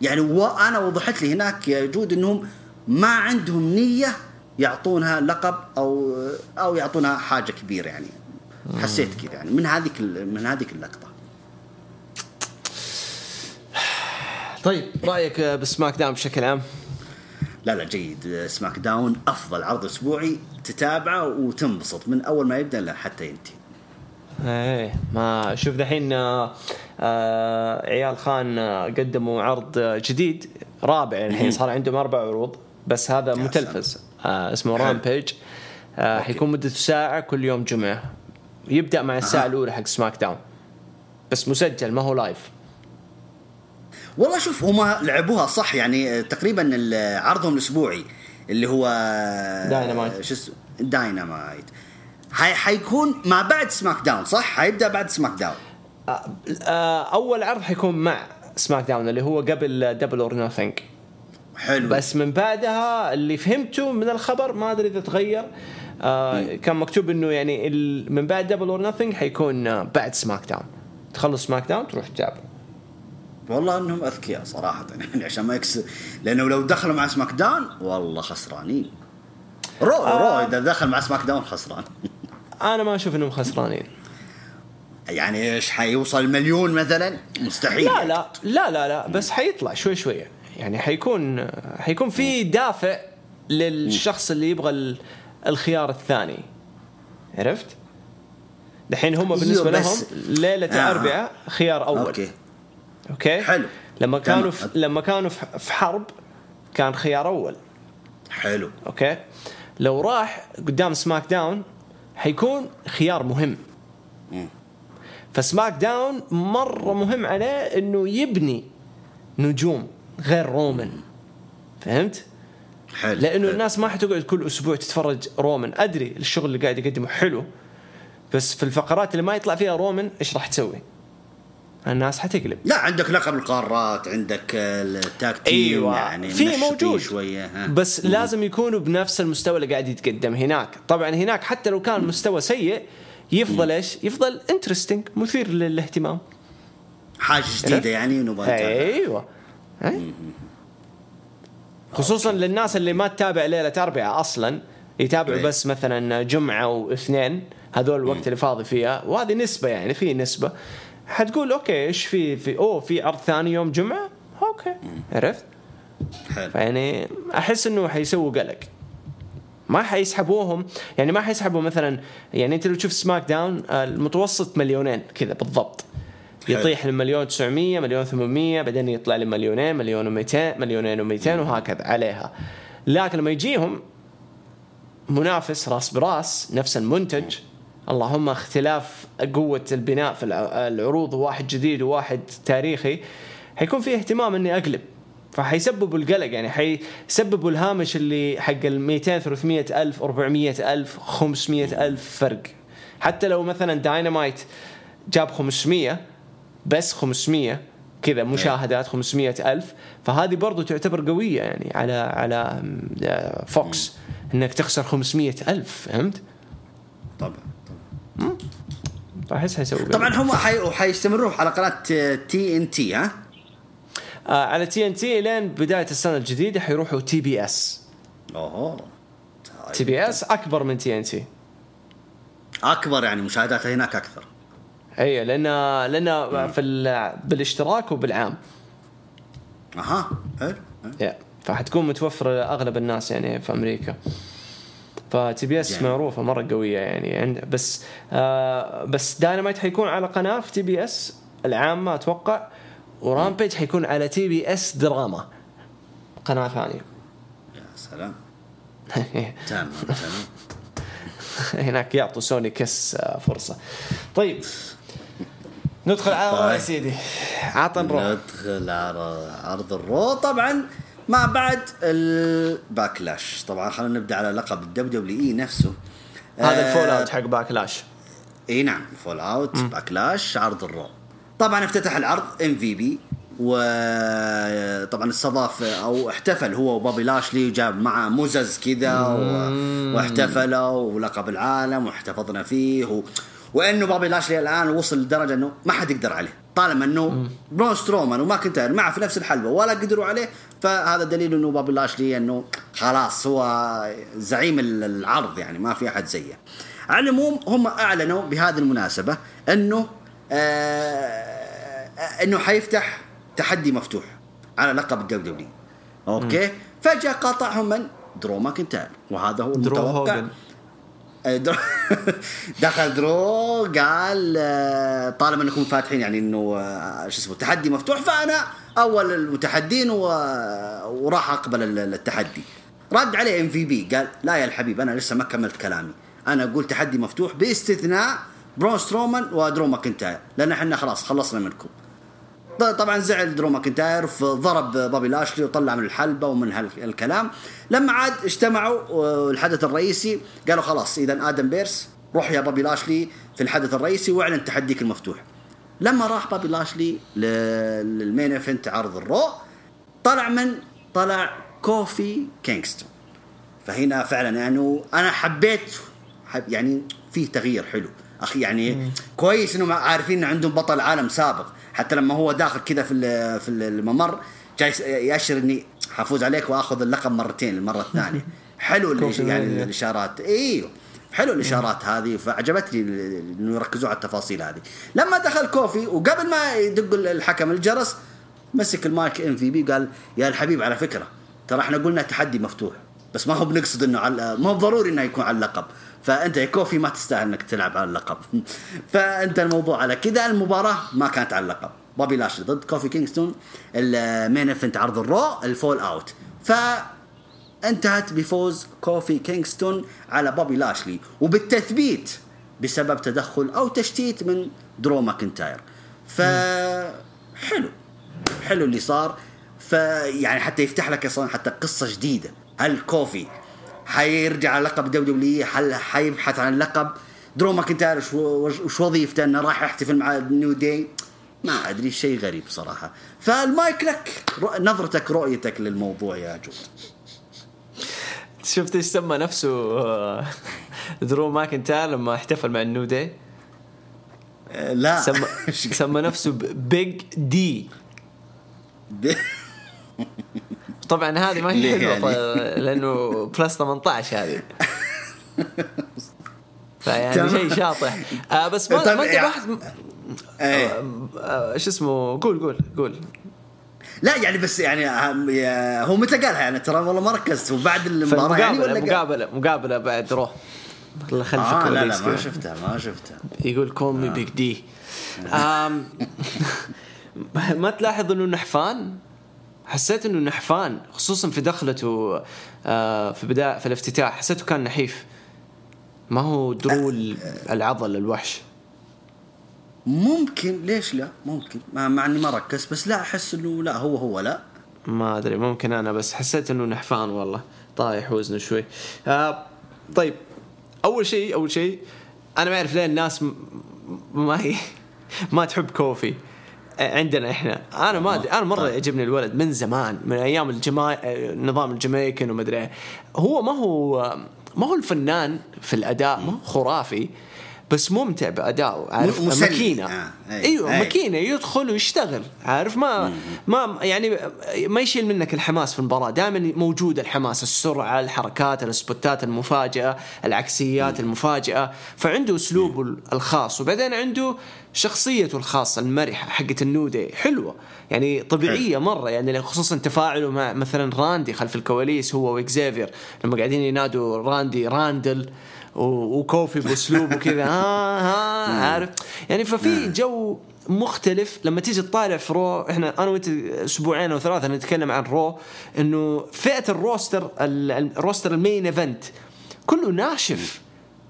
يعني وأنا وضحت لي هناك يا جود إنهم ما عندهم نية يعطونها لقب أو أو يعطونها حاجة كبيرة يعني. حسيت كذا يعني. من هذيك من هذيك اللقطة. طيب رأيك بسماك داون بشكل عام؟ لا لا جيد. سماك داون أفضل عرض أسبوعي تتابعه وتنبسط. من أول ما يبدأ حتى ينتهي. إيه ما شوف دحين آه، آه، عيال خان آه، قدموا عرض جديد رابع الحين. صار عندهم أربع عروض بس هذا متلفز. آه، اسمه. رامبيج آه، حيكون مدته ساعة كل يوم جمعة. يبدأ مع الساعة الأولى حق سماك داون. بس مسجل ما هو live والله شوف هم لعبوها صح يعني تقريبا عرضهم الأسبوعي اللي هو داينامايت. شو اسمه؟ داينامايت حي حيكون ما بعد سماك داون صح؟ حيبدأ بعد سماك داون. آه، آه، أول عرض حيكون مع سماك داون اللي هو قبل Double or Nothing حلو. بس من بعدها اللي فهمته من الخبر ما أدري إذا تغير. آه كان مكتوب إنه يعني من بعد Double or Nothing حيكون آه بعد سماك داون تخلص سماك داون تروح تتابع والله إنهم أذكياء صراحة يعني عشان ما يكسر لأنه لو دخلوا مع سماك داون والله خسرانين. رو آه. رو إذا دخل مع سماك داون خسران. أنا ما أشوف إنهم خسرانين. يعني إيش حيوصل المليون مثلا؟ مستحيل. لا لا لا لا لا بس حيطلع شوي شوي يعني حيكون حيكون في دافع للشخص اللي يبغى الخيار الثاني عرفت؟ دحين هم بالنسبة لهم ليلة آه. الاربعاء خيار أول okay okay حلو. لما. كانوا في لما كانوا في في حرب كان خيار أول حلو okay لو راح قدام سماك داون حيكون خيار مهم مم. فسماك داون مرة مهم عليه إنه يبني نجوم غير رومان فهمت؟ حلو. لأنه حلو. الناس ما حتقعد كل أسبوع تتفرج رومان أدري الشغل اللي قاعد يقدمه حلو بس في الفقرات اللي ما يطلع فيها رومان إيش راح تسوي؟ الناس حتقلب. لا عندك لقب القارات عندك ال tag team أيوه. يعني في موجود. شوية ها. بس لازم يكونوا بنفس المستوى اللي قاعد يتقدم هناك. طبعا هناك حتى لو كان المستوى سيء يفضل إيش؟ يفضل interesting مثير للاهتمام. حاجة جديدة يعني نبغى. أيوه. خصوصا للناس اللي ما تتابع ليلة أربعاء أصلا يتابعوا إيه. بس مثلا جمعة واثنين هذول الوقت اللي فاضي فيها. وهذه نسبة يعني في نسبة. حتقول okay إيش في في أوه في عرض ثاني يوم جمعة؟ okay. عرفت؟ حلو. فيعني أحس إنه حيسووا قلق. ما حيسحبوهم يعني ما حيسحبوا مثلا يعني أنت لو تشوف سماك داون المتوسط مليونين كذا بالضبط. يطيح للمليون 900 مليون 800 بعدين يطلع لمليونين مليون و200 مليونين و200 وهكذا عليها. لكن لما يجيهم منافس راس براس نفس المنتج اللهم اختلاف قوة البناء في الع- العروض وواحد جديد وواحد تاريخي حيكون في اهتمام إني أقلب. فحيسببوا القلق يعني حيسببوا الهامش اللي حق ال 200 300 ألف 400 ألف 500 ألف فرق. حتى لو مثلا داينامايت جاب 500 بس 500 كذا مشاهدات 500 ألف. فهذه برضو تعتبر قوية يعني على على آه، فوكس إنك تخسر 500 ألف فهمت؟ طبعا طبعا. فاحس حيسوي طبعا هم حي... حيستمروا على قناة تي ان تي ها؟ آه على تي ان تي لين بداية السنة الجديدة حيروحوا تي بي اس أوه تي بي اس أكبر من تي ان تي أكبر يعني مشاهداتها هناك أكثر. اي لأن لأن في ال- بالاشتراك وبالعام. أها حلو حلو. يا فحتكون متوفره لاغلب الناس يعني في أمريكا. فتي بي إس يعني. معروفة مرة قوية يعني عند بس آه بس داينامايت حيكون على قناة في تي بي إس العامه أتوقع. ورامبيج حيكون على تي بي إس دراما. قناة ثانية. يا سلام. تمام تمام. هناك يعطوا سوني كس آه، فرصة. طيب. ندخل على الرو يا طيب. سيدي. عطنا الرو ندخل على عرض الرو. طبعا ما بعد الباكلاش. طبعا خلينا نبدأ على لقب الدبليو دبليو إي نفسه. هذا آه، ال fallout حق باكلاش. إي نعم fallout باكلاش عرض الرو. طبعا افتتح العرض ام في بي وطبعا استضاف أو احتفل هو وبابي لاشلي وجاب معه مزز كذا و- واحتفلوا ولقب العالم واحتفظنا فيه و... وإنه بابي لاشلي الآن وصل لدرجة إنه ما حد يقدر عليه. طالما إنه برون سترومان وما كنت معه في نفس الحلبة ولا قدروا عليه فهذا دليل إنه بابي لاشلي إنه خلاص هو زعيم العرض يعني ما في أحد زيه. على العموم هم أعلنوا بهذه المناسبة إنه آه إنه حيفتح تحدي مفتوح على لقب الدبليو دبليو. okay؟ فجأة قاطعهم من؟ درو ماكنتاير وهذا هو درو المتوقع. هوجن درو دخل درو قال آه، طالما انكم فاتحين يعني انه آه، شو اسمه تحدي مفتوح فانا اول المتحدين و... وراح اقبل ال- التحدي. رد عليه ام في بي قال لا يا الحبيب أنا لسه ما كملت كلامي. أنا أقول تحدي مفتوح باستثناء برون سترومان ودرو ماكنتاير لأن إحنا خلاص خلصنا منكم. طبعا زعل درو ماكنتاير فضرب بابي لاشلي وطلع من الحلبة ومن هالكلام. لما عاد اجتمعوا آه، الحدث الرئيسي قالوا خلاص اذا آدم بيرس روح يا بابي لاشلي في الحدث الرئيسي واعلن تحديك المفتوح. لما راح بابي لاشلي لل main event عرض الرو طلع من؟ طلع كوفي كينغستون. فهنا فعلا يعني أنا حبيت حب يعني فيه تغيير حلو. أخي يعني كويس انهم عارفين إنه عندهم بطل عالم سابق. حتى لما هو داخل كذا في في الممر جاي يأشر إني حفوز عليك وآخذ اللقب مرتين المرة الثانية. حلو يعني. الإشارات. إيوه. حلو الإشارات هذه فعجبتني إنه يركزوا على التفاصيل هذه. لما دخل كوفي وقبل ما يدق الحكم الجرس مسك المايك إم في بي قال يا الحبيب على فكرة ترى إحنا قلنا تحدي مفتوح بس ما هو بنقصد إنه على ما هو ضروري إنه يكون على اللقب. فأنت يا كوفي ما تستاهل إنك تلعب على اللقب. فأنت الموضوع على كذا المباراة ما كانت على اللقب. بابي لاشلي ضد كوفي كينغستون ال main event عرض الرو الفول اوت ف انتهت بفوز كوفي كينغستون على بوبي لاشلي وبالتثبيت بسبب تدخل أو تشتيت من درو ماكنتاير. ف حلو حلو اللي صار. فيعني حتى يفتح لك أصلا حتى قصة جديدة. هل كوفي حيرجع على لقب دبليو دبليو هل حيبحث عن اللقب. درو ماكنتاير وش- وظيفته؟ انه راح يحتفل مع نيو داي ما أدري شيء غريب صراحة. فالمايك لك نظرتك رؤيتك للموضوع يا جود. شفت إيش سمى نفسه درو ماكنتاير لما احتفل مع النيو داي آه، لا. سمى سمى نفسه بيج دي طبعا هذه ما هي حلوة يعني؟ لأنه plus 18 هذه. فيعني. شيء شاطح. آه بس ما, طيب ما انتبهت إيه. آه، شو اسمه قول قول قول. لا يعني بس يعني هو متى قالها؟ يعني ترى والله ما ركزت. وبعد المباراة يعني ولا؟ مقابلة مقابلة بعد رو خلف آه لا لا ما. شفتها ما شفتها. يقول call me Big D ما تلاحظ إنه نحفان؟ حسيت إنه نحفان خصوصا في دخلته آه، في بداية في الافتتاح حسيته كان نحيف. ما هو درو ال- العضل الوحش. ممكن ليش لا؟ ممكن. مع, إني ما ركزت بس لا أحس إنه لا هو هو لا. ما أدري ممكن أنا بس حسيت إنه نحفان والله. طايح وزنه شوي. آه طيب أول شيء أول شيء أنا ما أعرف ليه الناس ما هي ما تحب كوفي. عندنا إحنا. أنا ما أدري. أنا مرة يعجبني الولد من زمان من أيام الجما نظام الجمايكن وما أدري. إيه. هو ما هو ما هو الفنان في الأداء ما هو خرافي. بس ممتع بادائه عارف؟ مسلي. ماكينة. آه، أي. أيوه أي. ماكينة يدخل ويشتغل عارف؟ ما ما يعني ما يشيل منك الحماس في المباراة. دائما موجود الحماس السرعة الحركات السبوتات المفاجئة العكسيات المفاجئة. فعنده أسلوبه الخاص وبعدين عنده شخصيته الخاصة المرحة حقت ال New Day. حلوة. يعني طبيعية مرة. يعني خصوصا تفاعله مع مثلا راندي خلف الكواليس هو وإكزيفير لما قاعدين ينادوا راندي راندل. وكوفي باسلوبه كذا ها ها عارف. يعني ففي جو مختلف. لما تيجي تطالع في Raw إحنا أنا وأنت أسبوعين أو ثلاثة نتكلم عن Raw. إنه فئة ال roster ال- ال roster ال main event كله ناشف.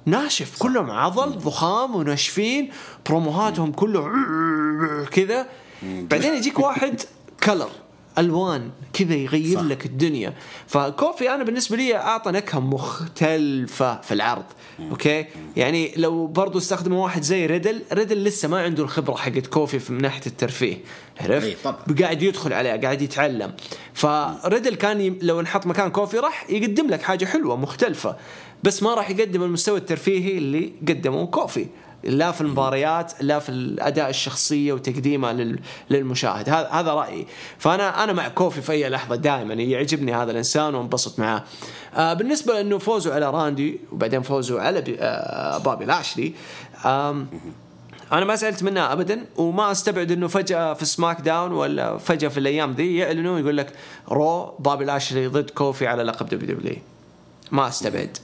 ناشف. كلهم عضل ضخام وناشفين. بروموهاتهم كله كذا. بعدين يجيك واحد color ألوان كذا يغير صح. لك الدنيا. فكوفي أنا بالنسبة لي أعطى نكهة مختلفة في العرض أوكي؟ يعني لو برضو استخدموا واحد زي ريدل ريدل لسه ما عنده الخبرة حقت كوفي في من ناحية الترفيه عرفت؟ إي طبعاً. قاعد يدخل عليه قاعد يتعلم. فريدل كان ي... لو انحط مكان كوفي راح يقدم لك حاجة حلوة مختلفة بس ما راح يقدم المستوى الترفيهي اللي قدمه كوفي. لا في المباريات لا في الأداء الشخصية وتقديمه لل... للمشاهد. هذا رأيي. فأنا أنا مع كوفي في أي لحظة دائما. يعجبني هذا الإنسان وانبسط معاه بالنسبة لأنه فوزه على راندي وبعدين فوزه على. آه بابي لاشلي أنا ما زعلت منها ابدا وما أستبعد إنه فجأة في SmackDown ولا فجأة في الأيام ذي يعلنوا يقول لك Raw بابي لاشلي ضد كوفي على لقب WW ما أستبعد.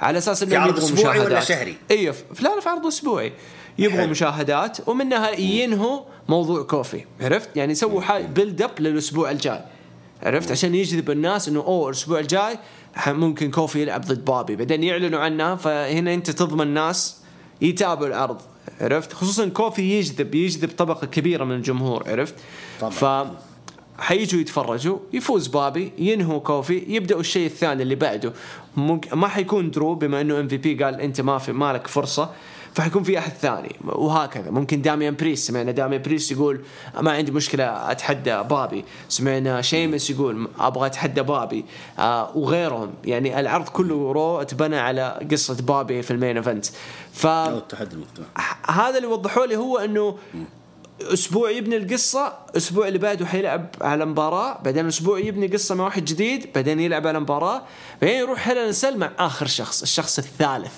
على أساس انه في عرض يبغوا أسبوعي ولا مشاهدات. شهري؟ أيوه لا في عرض أسبوعي. يبغوا. مشاهدات ومنها ينهوا موضوع كوفي. عرفت؟ يعني يسووا build up للأسبوع الجاي. عرفت؟ عشان يجذب الناس إنه أوه الأسبوع الجاي ممكن كوفي يلعب ضد بابي. بعدين يعلنوا عنها فهنا أنت تضمن ناس يتابعوا العرض. عرفت؟ خصوصا كوفي يجذب يجذب طبقة كبيرة من الجمهور. عرفت؟ طبعاً. ف حيجوا يتفرجوا يفوز بابي ينهوا كوفي يبدأوا الشيء الثاني اللي بعده. ما حيكون درو بما إنه MVP قال أنت ما في مالك فرصة فحيكون في أحد ثاني وهكذا. ممكن داميان بريس سمعنا داميان بريس يقول ما عندي مشكلة أتحدى بابي. سمعنا شيمس يقول أبغى أتحدى بابي. آه وغيرهم. يعني العرض كله Raw اتبنى على قصة بابي في ال main event. ف التحدي هذا اللي وضحوا لي هو إنه أسبوع يبني القصة الأسبوع اللي بعده حيلعب على مباراة بعدين أسبوع يبني قصة مع واحد جديد بعدين يلعب على مباراة بعدين يروح Hell in a Cell مع آخر شخص الشخص الثالث.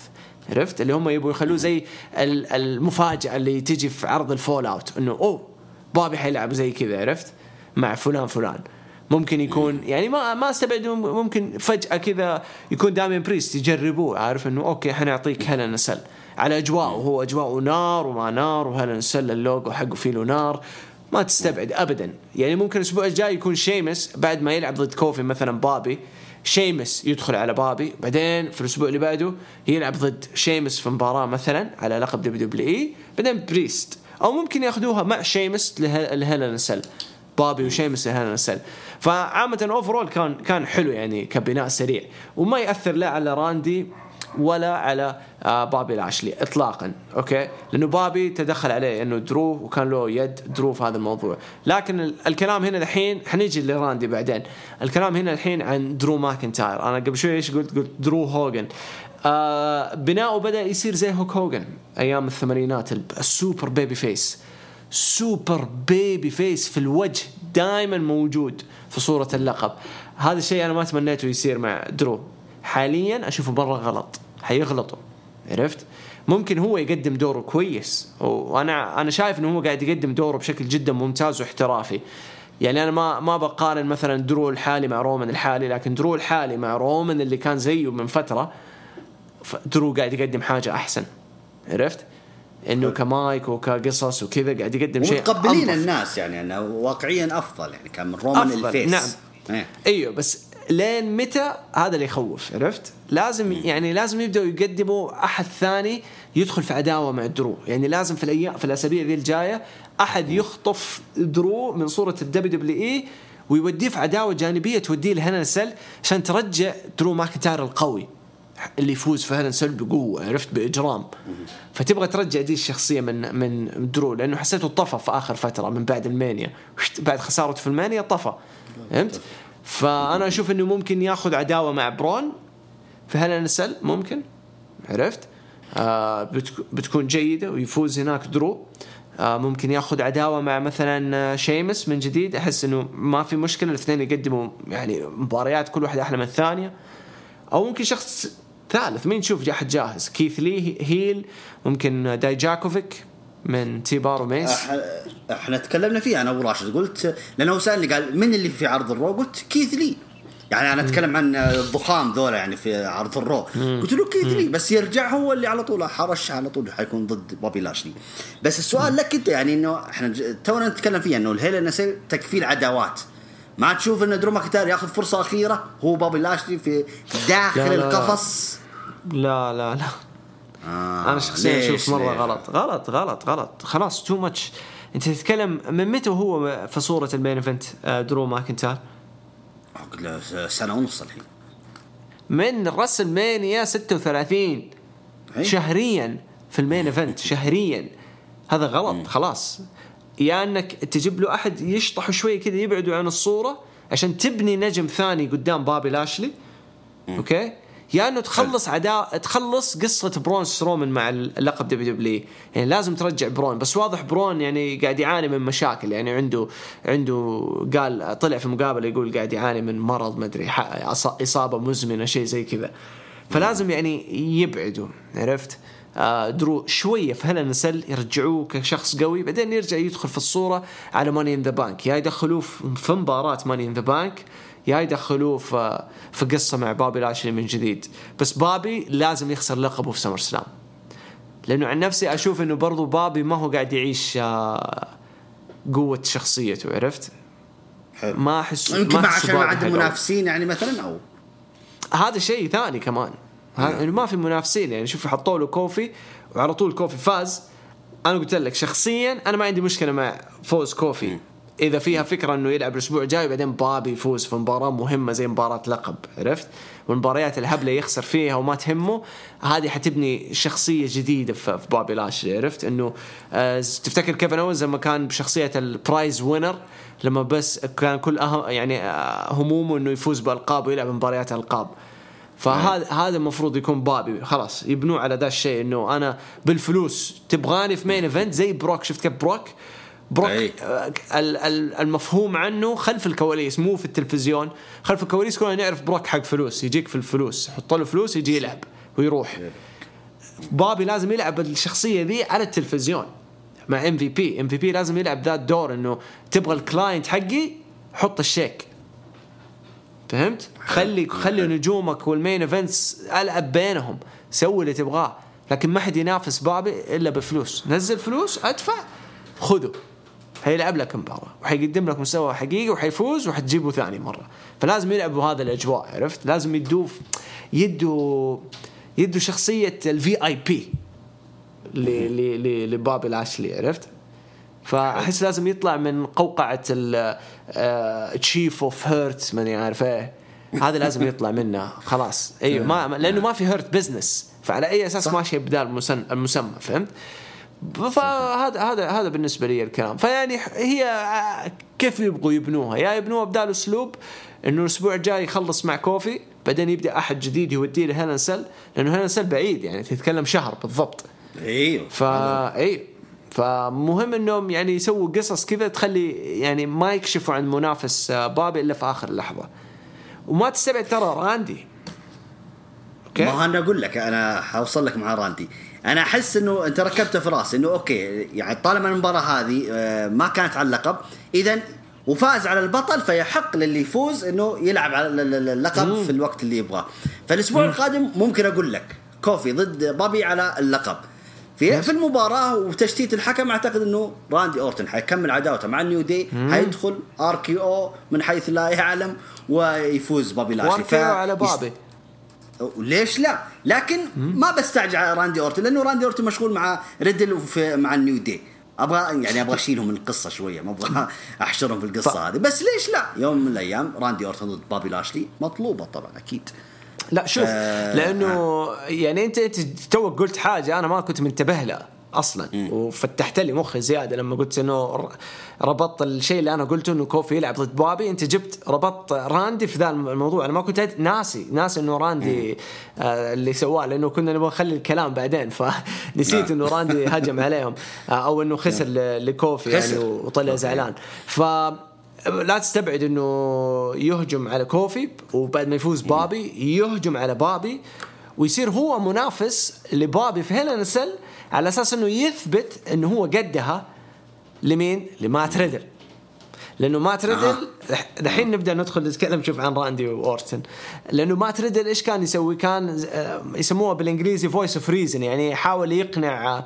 عرفت؟ اللي هم يبغوا يخلوه زي ال- المفاجأة اللي تجي في عرض ال fallout إنه أوه بابي حيلعب زي كذا عرفت؟ مع فلان فلان. ممكن يكون يعني ما ما استبعد ممكن فجأة كذا يكون دامين بريست يجربوه عارف؟ إنه أوكي حنعطيك Hell in a Cell على اجواءه هو اجواءه نار وما نار وهل نسل اللوجو حقه فيه له نار. ما تستبعد ابدا. يعني ممكن الأسبوع الجاي يكون شيمس بعد ما يلعب ضد كوفي مثلا بابي. شيمس يدخل على بابي. بعدين في الأسبوع اللي بعده يلعب ضد شيمس في مباراة مثلا على لقب WWE. بعدين بريست. أو ممكن يأخذوها مع شيمس ل Hell in a Cell بابي وشيمس ل Hell in a Cell فعامة overall كان كان حلو يعني كبناء سريع. وما يأثر لا على راندي ولا على آه، بابي لاشلي اطلاقا أوكي؟ لأنه بابي تدخل عليه إنه درو وكان له يد درو في هذا الموضوع. لكن ال- الكلام هنا الحين حنيجي لراندي بعدين. الكلام هنا الحين عن درو ماكنتاير. أنا قبل شوي إيش قلت؟ قلت درو هوجن آه بناؤه بدأ يصير زي هولك هوجن أيام الثمانينات. ال- ال super babyface. super babyface في الوجه دائما موجود في صورة اللقب. هذا الشيء أنا ما تمنيته يصير مع درو. حاليا أشوفه مرة غلط. حيغلطوا عرفت؟ ممكن هو يقدم دوره كويس. وأنا أنا شايف إنه هو قاعد يقدم دوره بشكل جدا ممتاز واحترافي. يعني أنا ما ما بقارن مثلا درو الحالي مع رومان الحالي لكن درو الحالي مع رومان اللي كان زيه من فترة درو قاعد يقدم حاجة أحسن. عرفت؟ إنه كمايك وكقصص وكذا قاعد يقدم شيء ومتقبلين أنظف. الناس يعني انه واقعيا أفضل يعني كان من رومان أفضل، ال face. نعم. إيه. إيوه بس لين متى هذا اللي يخوف عرفت؟ لازم يعني لازم يبدأوا يقدموا أحد ثاني يدخل في عداوة مع درو، يعني لازم في الأيام في الأسابيع ذي الجاية أحد يخطف درو من صورة ال WWE ويوديه في عداوة جانبية توديه ل Hell in a Cell عشان ترجع درو ماكنتاير القوي اللي يفوز في Hell in a Cell بقوة عرفت؟ بإجرام. فتبغى ترجع دي الشخصية من من درو لأنه حسيته طفى في آخر فترة من بعد ال Mania. بعد خسارته في ال Mania طفى. فهمت؟ فأنا أشوف إنه ممكن ياخذ عداوة مع برون. في Hell in a Cell ممكن. عرفت؟ آه بتك- بتكون جيدة ويفوز هناك درو. آه ممكن ياخذ عداوة مع مثلا آه، شيمس من جديد. أحس إنه ما في مشكلة. الاثنين يقدموا يعني مباريات كل واحدة أحلى من الثانية. أو ممكن شخص ثالث. مين تشوف احد جاهز؟ كيث لي heel. ممكن دايجاكوفيك من T-BAR و Mace إحنا تكلمنا فيه. أنا وراشد قلت لأنه سألني قال من اللي في عرض ال Raw؟ قلت كيث لي. يعني أنا أتكلم عن الضخام ذولا يعني في عرض ال Raw. قلت له كيث لي. بس يرجع هو اللي على طول حرش على طول حيكون ضد بوبي لاشلي. بس السؤال لك أنت يعني إنه إحنا تونا نتكلم فيه إنه ال Hell in a Cell تكفيل عداوات. ما تشوف ان درو ماكنتاير ياخذ فرصة أخيرة هو بوبي لاشلي في داخل لا، لا. القفص؟ لا لا لا. آه. أنا شخصيا أشوف مرة ليش؟ غلط. غلط غلط غلط. خلاص too much أنت تتكلم من متى وهو في صورة ال main event آه، درو ماكنتاير؟ سنة ونص الحين. من ريسلمانيا 36 أي. شهريا في ال main event شهريا. هذا غلط خلاص. يا إنك تجيب له أحد يشطحه شوي كذا يبعدوا عن الصورة عشان تبني نجم ثاني قدام بوبي لاشلي. أوكي؟ يا إنه تخلص عداء تخلص قصة برون سترومان مع اللقب WW يعني لازم ترجع برون. بس واضح برون يعني قاعد يعاني من مشاكل. يعني عنده عنده قال طلع في مقابلة يقول قاعد يعاني من مرض ما أدري إصابة مزمنة شيء زي كذا. فلازم يعني يبعدوا. عرفت؟ آه درو شوية في Hell in a Cell يرجعوه كشخص قوي بعدين يرجع يدخل في الصورة على Money in the Bank يا يدخلوه في مباراة Money in the Bank يا يدخلوه في في قصة مع بوبي لاشلي من جديد. بس بوبي لازم يخسر لقبه في SummerSlam. لأنه عن نفسي أشوف إنه برضو بوبي ما هو قاعد يعيش آه، قوة شخصيته عرفت؟ حلو. ما احس يمكن عشان عنده منافسين يعني مثلا أو هذا شيء ثاني كمان. إنه ما في منافسين يعني. شوف حطوا له كوفي وعلى طول كوفي فاز. أنا قلت لك شخصيا أنا ما عندي مشكلة مع فوز كوفي. إذا فيها فكرة إنه يلعب الأسبوع الجاي وبعدين بوبي يفوز في مباراة مهمة زي مباراة لقب عرفت؟ والمباريات الهبله يخسر فيها وما تهمه هذه حتبني شخصية جديدة في بوبي لاشلي عرفت؟ إنه آه تفتكر كيفن اوينز لما كان بشخصية ال prize winner لما بس كان كل أهم يعني آه همومه إنه يفوز بألقاب ويلعب مباريات ألقاب. فهذا هذا المفروض يكون بوبي خلاص يبنوه على ذا الشيء إنه أنا بالفلوس تبغاني في main event زي بروك شفت كيف بروك؟ بروك أي. آه، ال- ال- المفهوم عنه خلف الكواليس مو في التلفزيون. خلف الكواليس كلنا نعرف بروك حق فلوس يجيك في الفلوس. حط له فلوس يجي يلعب ويروح. بوبي لازم يلعب الشخصية ذي على التلفزيون. مع ام في بي ام في بي لازم يلعب ذا الدور إنه تبغى ال client حقي حط الشيك. فهمت؟ خلي خلي نجومك وال main events ألعب بينهم. سوي اللي تبغاه. لكن ما حد ينافس بوبي إلا بفلوس. نزل فلوس أدفع خذه. حيلعب لك مباراة وحيقدم لك مستوى حقيقي وحيفوز وحتجيبه ثاني مرة. فلازم يلعبوا هذا الأجواء عرفت؟ لازم يدوه يدوا يدوا شخصية ال VIP لبوبي لاشلي عرفت؟ فأحس لازم يطلع من قوقعة chief of Hurt ماني عارف إيه؟ هذا لازم يطلع منها خلاص. أيوه ما ما- لأنه ما في Hurt Business فعلى أي أساس ماشي بدال المسمى فهمت؟ فهذا هذا هذا بالنسبة لي الكلام. فيعني هي كيف يبغوا يبنوها؟ يا يبنوها بدال أسلوب إنه الأسبوع الجاي يخلص مع كوفي بعدين يبدأ أحد جديد يوديه ل Hell in a Cell لأنه Hell in a Cell بعيد يعني تتكلم شهر بالضبط. أيوه. فا اي فمهم إنهم يعني يسووا قصص كذا تخلي يعني ما يكشفوا عن منافس آه، بوبي إلا في آخر لحظة. وما تستبعد ترى راندي. أوكي؟ ما أنا أقول لك أنا حوصل لك مع راندي. أنا احس انه انت ركبته في راسي انه أوكي يعني طالما المباراة هذه آه، ما كانت على اللقب اذا وفاز على البطل فيحق للي يفوز إنه يلعب على ال- ال- اللقب في الوقت اللي يبغاه. فالأسبوع القادم ممكن أقول لك كوفي ضد بوبي على اللقب. في في المباراة وتشتيت الحكم أعتقد إنه راندي أورتن حيكمل عداوته مع ال New Day حيدخل RKO من حيث لا يعلم ويفوز بوبي لاشلي و RKO على بوبي. ليش لا؟ لكن ما بستعجل على راندي أورتن لأنه راندي أورتن مشغول مع ريدل وفي مع ال New Day. أبغى يعني أبغى أشيلهم من القصة شوية ما أبغى أحشرهم في القصة ف- هذه. بس ليش لا؟ يوم من الأيام راندي أورتن ضد بوبي لاشلي مطلوبة طبعا أكيد. لا شوف آه، لأنه يعني أنت انت توك قلت حاجة أنا ما كنت منتبه لها. أصلا. وفتحت لي مخي زيادة لما قلت إنه ربطت الشيء اللي أنا قلته إنه كوفي يلعب ضد بوبي أنت جبت ربطت راندي في ذا الموضوع. أنا ما كنت ناسي ناسي إنه راندي آه اللي سواه لأنه كنا نبغى نخلي الكلام بعدين. فنسيت نعم. إنه راندي هجم عليهم. آه أو إنه خسر ل- لكوفي يعني. وطلع. زعلان. ف لا تستبعد إنه يهجم على كوفي. وبعد ما يفوز بوبي يهجم على بوبي. ويصير هو منافس لبوبي في Hell in a Cell على أساس إنه يثبت إنه هو قدها لمين؟ لمات ريدل. لأنه مات ريدل الحين نبدأ ندخل نتكلم شوف عن راندي أورتن. لأنه مات ريدل إيش كان يسوي؟ كان آه، يسموها بالإنجليزي voice of reason يعني يحاول يقنع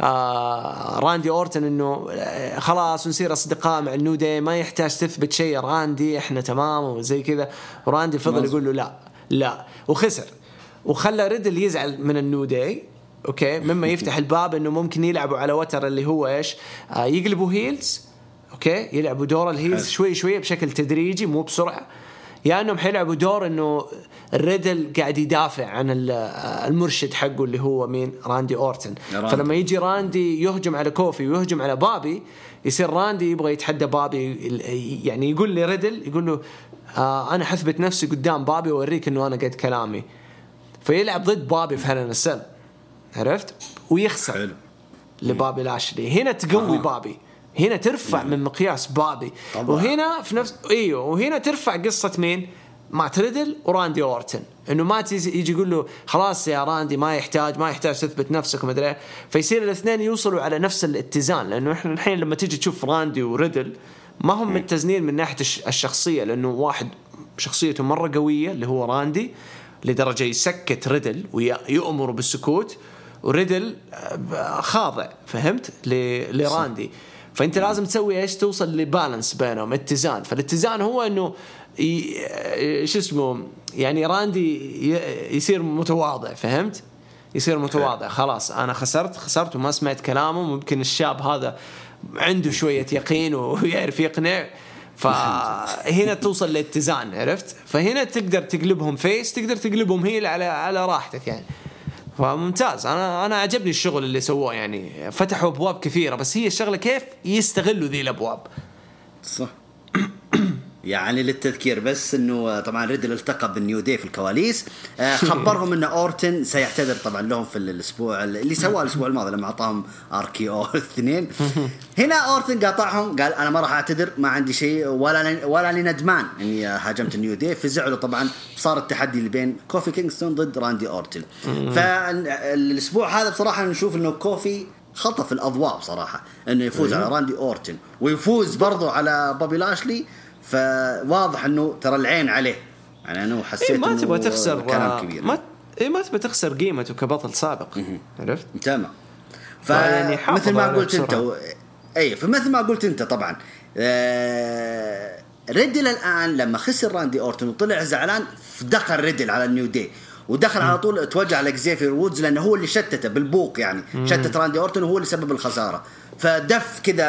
آه، راندي أورتن إنه آه، خلاص نصير أصدقاء مع ال New Day ما يحتاج تثبت شيء يا راندي إحنا تمام وزي كذا. وراندي فضل. يقول له لا لا. وخسر. وخلى ريدل يزعل من ال New Day. أوكي مما يفتح الباب إنه ممكن يلعبوا على وتر اللي هو إيش؟ آه يقلبوا heels okay يلعبوا دور ال heels. شوي شوي بشكل تدريجي مو بسرعة يا يعني إنهم حيلعبوا دور إنه الريدل قاعد يدافع عن ال- المرشد حقه اللي هو مين راندي أورتن راندي. فلما يجي راندي يهجم على كوفي ويهجم على بابي يصير راندي يبغى يتحدى بابي يعني يقول لريدل يقول له آه أنا حثبت نفسي قدام بابي وأوريك إنه أنا قد كلامي فيلعب ضد بابي في Hell in a Cell عرفت؟ ويخسر. حلو. لبابي لاشلي. هنا تقوي آه. بابي. هنا ترفع من مقياس بابي. طبعاً. وهنا في نفس إيوه. وهنا ترفع قصة مين؟ مات ريدل وراندي أورتن. إنه ما تيجي- يجي يقول له خلاص يا راندي ما يحتاج ما يحتاج تثبت نفسك. وما أدري إيه. فيصير الاثنين يوصلوا على نفس الاتزان. لأنه إحنا الحين لما تيجي تشوف راندي وريدل ما هم متزنين من ناحية الش- الشخصية. لأنه واحد شخصيته مرة قوية اللي هو راندي لدرجة يسكت ريدل ويأمره بالسكوت. وريدل آه، خاضع فهمت؟ لراندي. فأنت لازم تسوي إيش؟ توصل لبالانس بينهم اتزان. فالاتزان هو إنه آه، شو اسمه؟ يعني راندي يصير متواضع فهمت؟ يصير متواضع. خلاص أنا خسرت خسرت وما سمعت كلامه. ممكن الشاب هذا عنده شوية يقين ويعرف يقنع. فهنا توصل لاتزان عرفت؟ فهنا تقدر تقلبهم face تقدر تقلبهم heel على على راحتك يعني. فممتاز. أنا أنا عجبني الشغل اللي سووه يعني فتحوا أبواب كثيرة بس هي الشغلة كيف يستغلوا ذي الأبواب. صح. يعني للتذكير بس إنه طبعا ريدل التقى بالنيو دي في الكواليس. آه، خبرهم إن أورتن سيعتذر طبعا لهم في الأسبوع اللي سواه الأسبوع الماضي لما أعطاهم RKO الاثنين هنا أورتن قاطعهم قال أنا ما راح أعتذر ما عندي شيء ولا ولا لي ندمان إني هاجمت النيو دي فزعلوا طبعا صار التحدي اللي بين كوفي كينغستون ضد راندي أورتن. فالاسبوع هذا بصراحة نشوف إنه كوفي خطف الأضواء بصراحة إنه يفوز على راندي أورتن ويفوز برضو على بوبي لاشلي. فواضح إنه ترى العين عليه. يعني أنا حسيت إيه ما تبغى تخسر كلام كبير. ما إيه ما تبغى تخسر قيمته كبطل سابق. عرفت؟ تمام. فيعني فمثل ما قلت أنت. اي فمثل ما قلت أنت طبعا آه... ريدل الآن لما خسر راندي أورتون وطلع زعلان دخل ريدل على النيو دي ودخل على طول توجه على إكزيفير وودز لأنه هو اللي شتته بالبوق يعني. شتت راندي أورتون وهو اللي سبب الخسارة. فدف كذا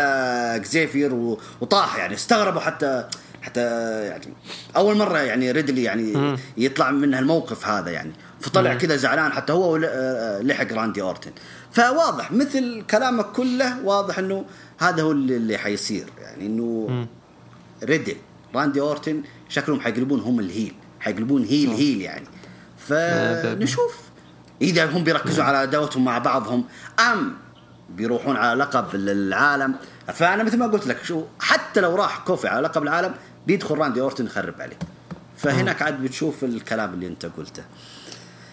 اكزيفير و... وطاح يعني استغربوا حتى حتى يعني أول مرة يعني ريدل يعني يطلع من الموقف هذا يعني. فطلع كذا زعلان حتى هو آه، لحق راندي اورتن فواضح مثل كلامك كله واضح إنه هذا هو اللي اللي حيصير يعني إنه ريدل راندي اورتن شكلهم حيقلبون هم ال heel حيقلبون heel heel يعني. فنشوف. إذا هم بيركزوا على عداوتهم مع بعضهم أم بيروحون على لقب العالم. فأنا مثل ما قلت لك شو حتى لو راح كوفي على لقب العالم بيدخل راندي أورتن يخرب عليه. فهناك عاد بتشوف الكلام اللي أنت قلته.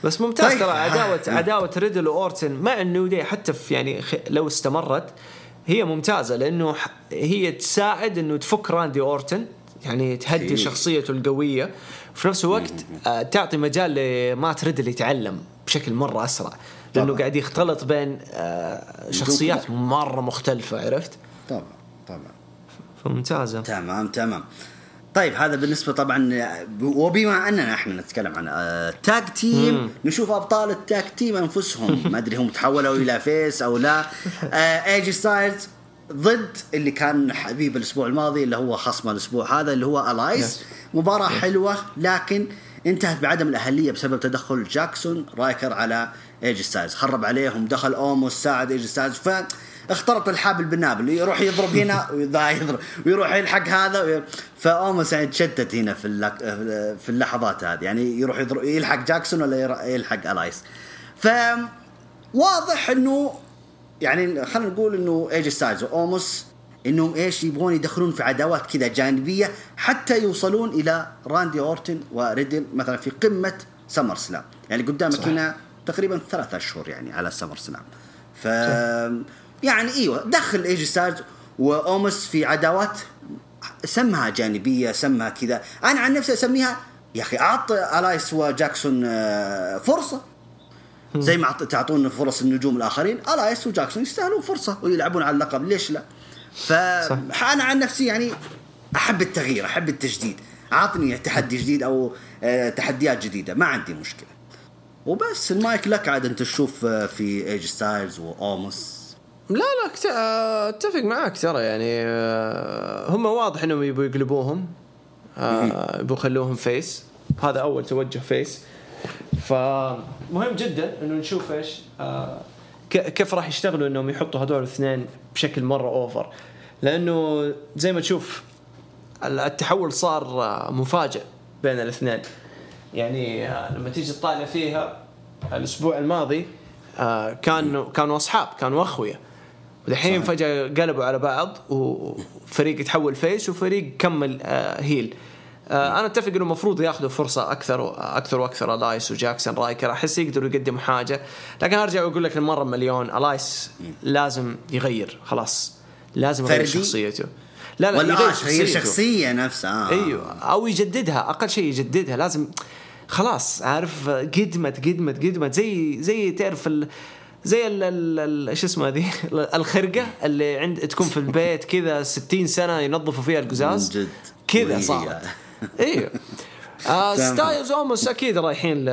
بس ممتاز طيب. ترى عداوه عداوة ريدل واورتن مع النيو دي حتى في يعني لو استمرت هي ممتازة لأنه هي تساعد إنه تفك راندي أورتن يعني تهدي. شخصيته القوية. وفي نفس الوقت آه، تعطي مجال لمات ريدل يتعلم بشكل مرة أسرع. لأنه. قاعد يختلط بين آه، شخصيات مرة مختلفة عرفت؟ طبعا طبعا. فممتازة. تمام تمام. طيب هذا بالنسبة طبعا وبما أننا إحنا نتكلم عن آه، tag team نشوف أبطال ال tag team أنفسهم. ما أدري هم تحولوا إلى face أو لا. ايجي ستايلز ضد اللي كان حبيب الأسبوع الماضي اللي هو خصم الأسبوع هذا اللي هو إلياس مباراة حلوة لكن انتهت بعدم الأهلية بسبب تدخل جاكسون رايكر على ايجي ستايلز. خرب عليهم دخل أوموس ساعد ايجي ستايلز. ف اختلط الحابل بالنابل. يروح يضرب هنا وذا يضرب. ويروح يلحق هذا وي... فاوموس يعني تشتت هنا في اللق... في اللحظات هذه. يعني يروح يضرب يلحق جاكسون ولا يلحق إلياس. ف واضح إنه يعني خلينا نقول إنه ايجي ستايلز وأوموس إنهم إيش يبغون يدخلون في عداوات كذا جانبية حتى يوصلون إلى راندي أورتن وريدل مثلا في قمة سمر سلام. يعني قدامك هنا تقريبا ثلاثة اشهر يعني على سمر سلام ف يعني إيوه دخل ايجي ستايلز وأوموس في عداوات سمها جانبية سمها كذا. أنا عن نفسي أسميها يا أخي اعط إلياس وجاكسون آه، فرصة. زي ما تعطون فرص النجوم الآخرين إلياس وجاكسون يستاهلون فرصة ويلعبون على اللقب ليش لا؟ فانا عن نفسي يعني أحب التغيير أحب التجديد. أعطني تحدي جديد أو آه، تحديات جديدة ما عندي مشكلة. وبس المايك لك عاد انت تشوف آه، في ايجي ستايلز واوموس لا لا آه، أتفق معاك ترى يعني هم واضح إنهم يبوا يقلبوهم يبوا يخلوهم face هذا أول توجه face فمهم جدا إنه نشوف إيش كيف راح يشتغلوا إنهم يحطوا هذول الاثنين بشكل مرة over لأنه زي ما تشوف التحول صار مفاجئ بين الاثنين. يعني لما تيجي تطالع فيها الأسبوع الماضي آه، كانوا كانوا أصحاب كانوا أخويا. ودحين فجأة قلبوا على بعض وفريق يتحول face وفريق كمل heel. آه، أنا أتفق إنه المفروض ياخذوا فرصة أكثر وأكثر وأكثر إلياس وجاكسون رايكر. أحس يقدروا يقدموا حاجة. لكن أرجع وأقول لك المره مليون ألايس لازم يغير. خلاص. لازم يغير شخصيته. لا لا يغير شخصيته. شخصية نفسها. آه. أيوه أو يجددها أقل شيء يجددها لازم خلاص عارف قدمت قدمت قدمت. زي زي تعرف ال زي ال شو اسمه هذه؟ الخرقة اللي عند تكون في البيت كذا 60 سنة ينظفوا فيها القزاز. كذا صارت. أيوه آه ستايلز اوموس أكيد رايحين ل...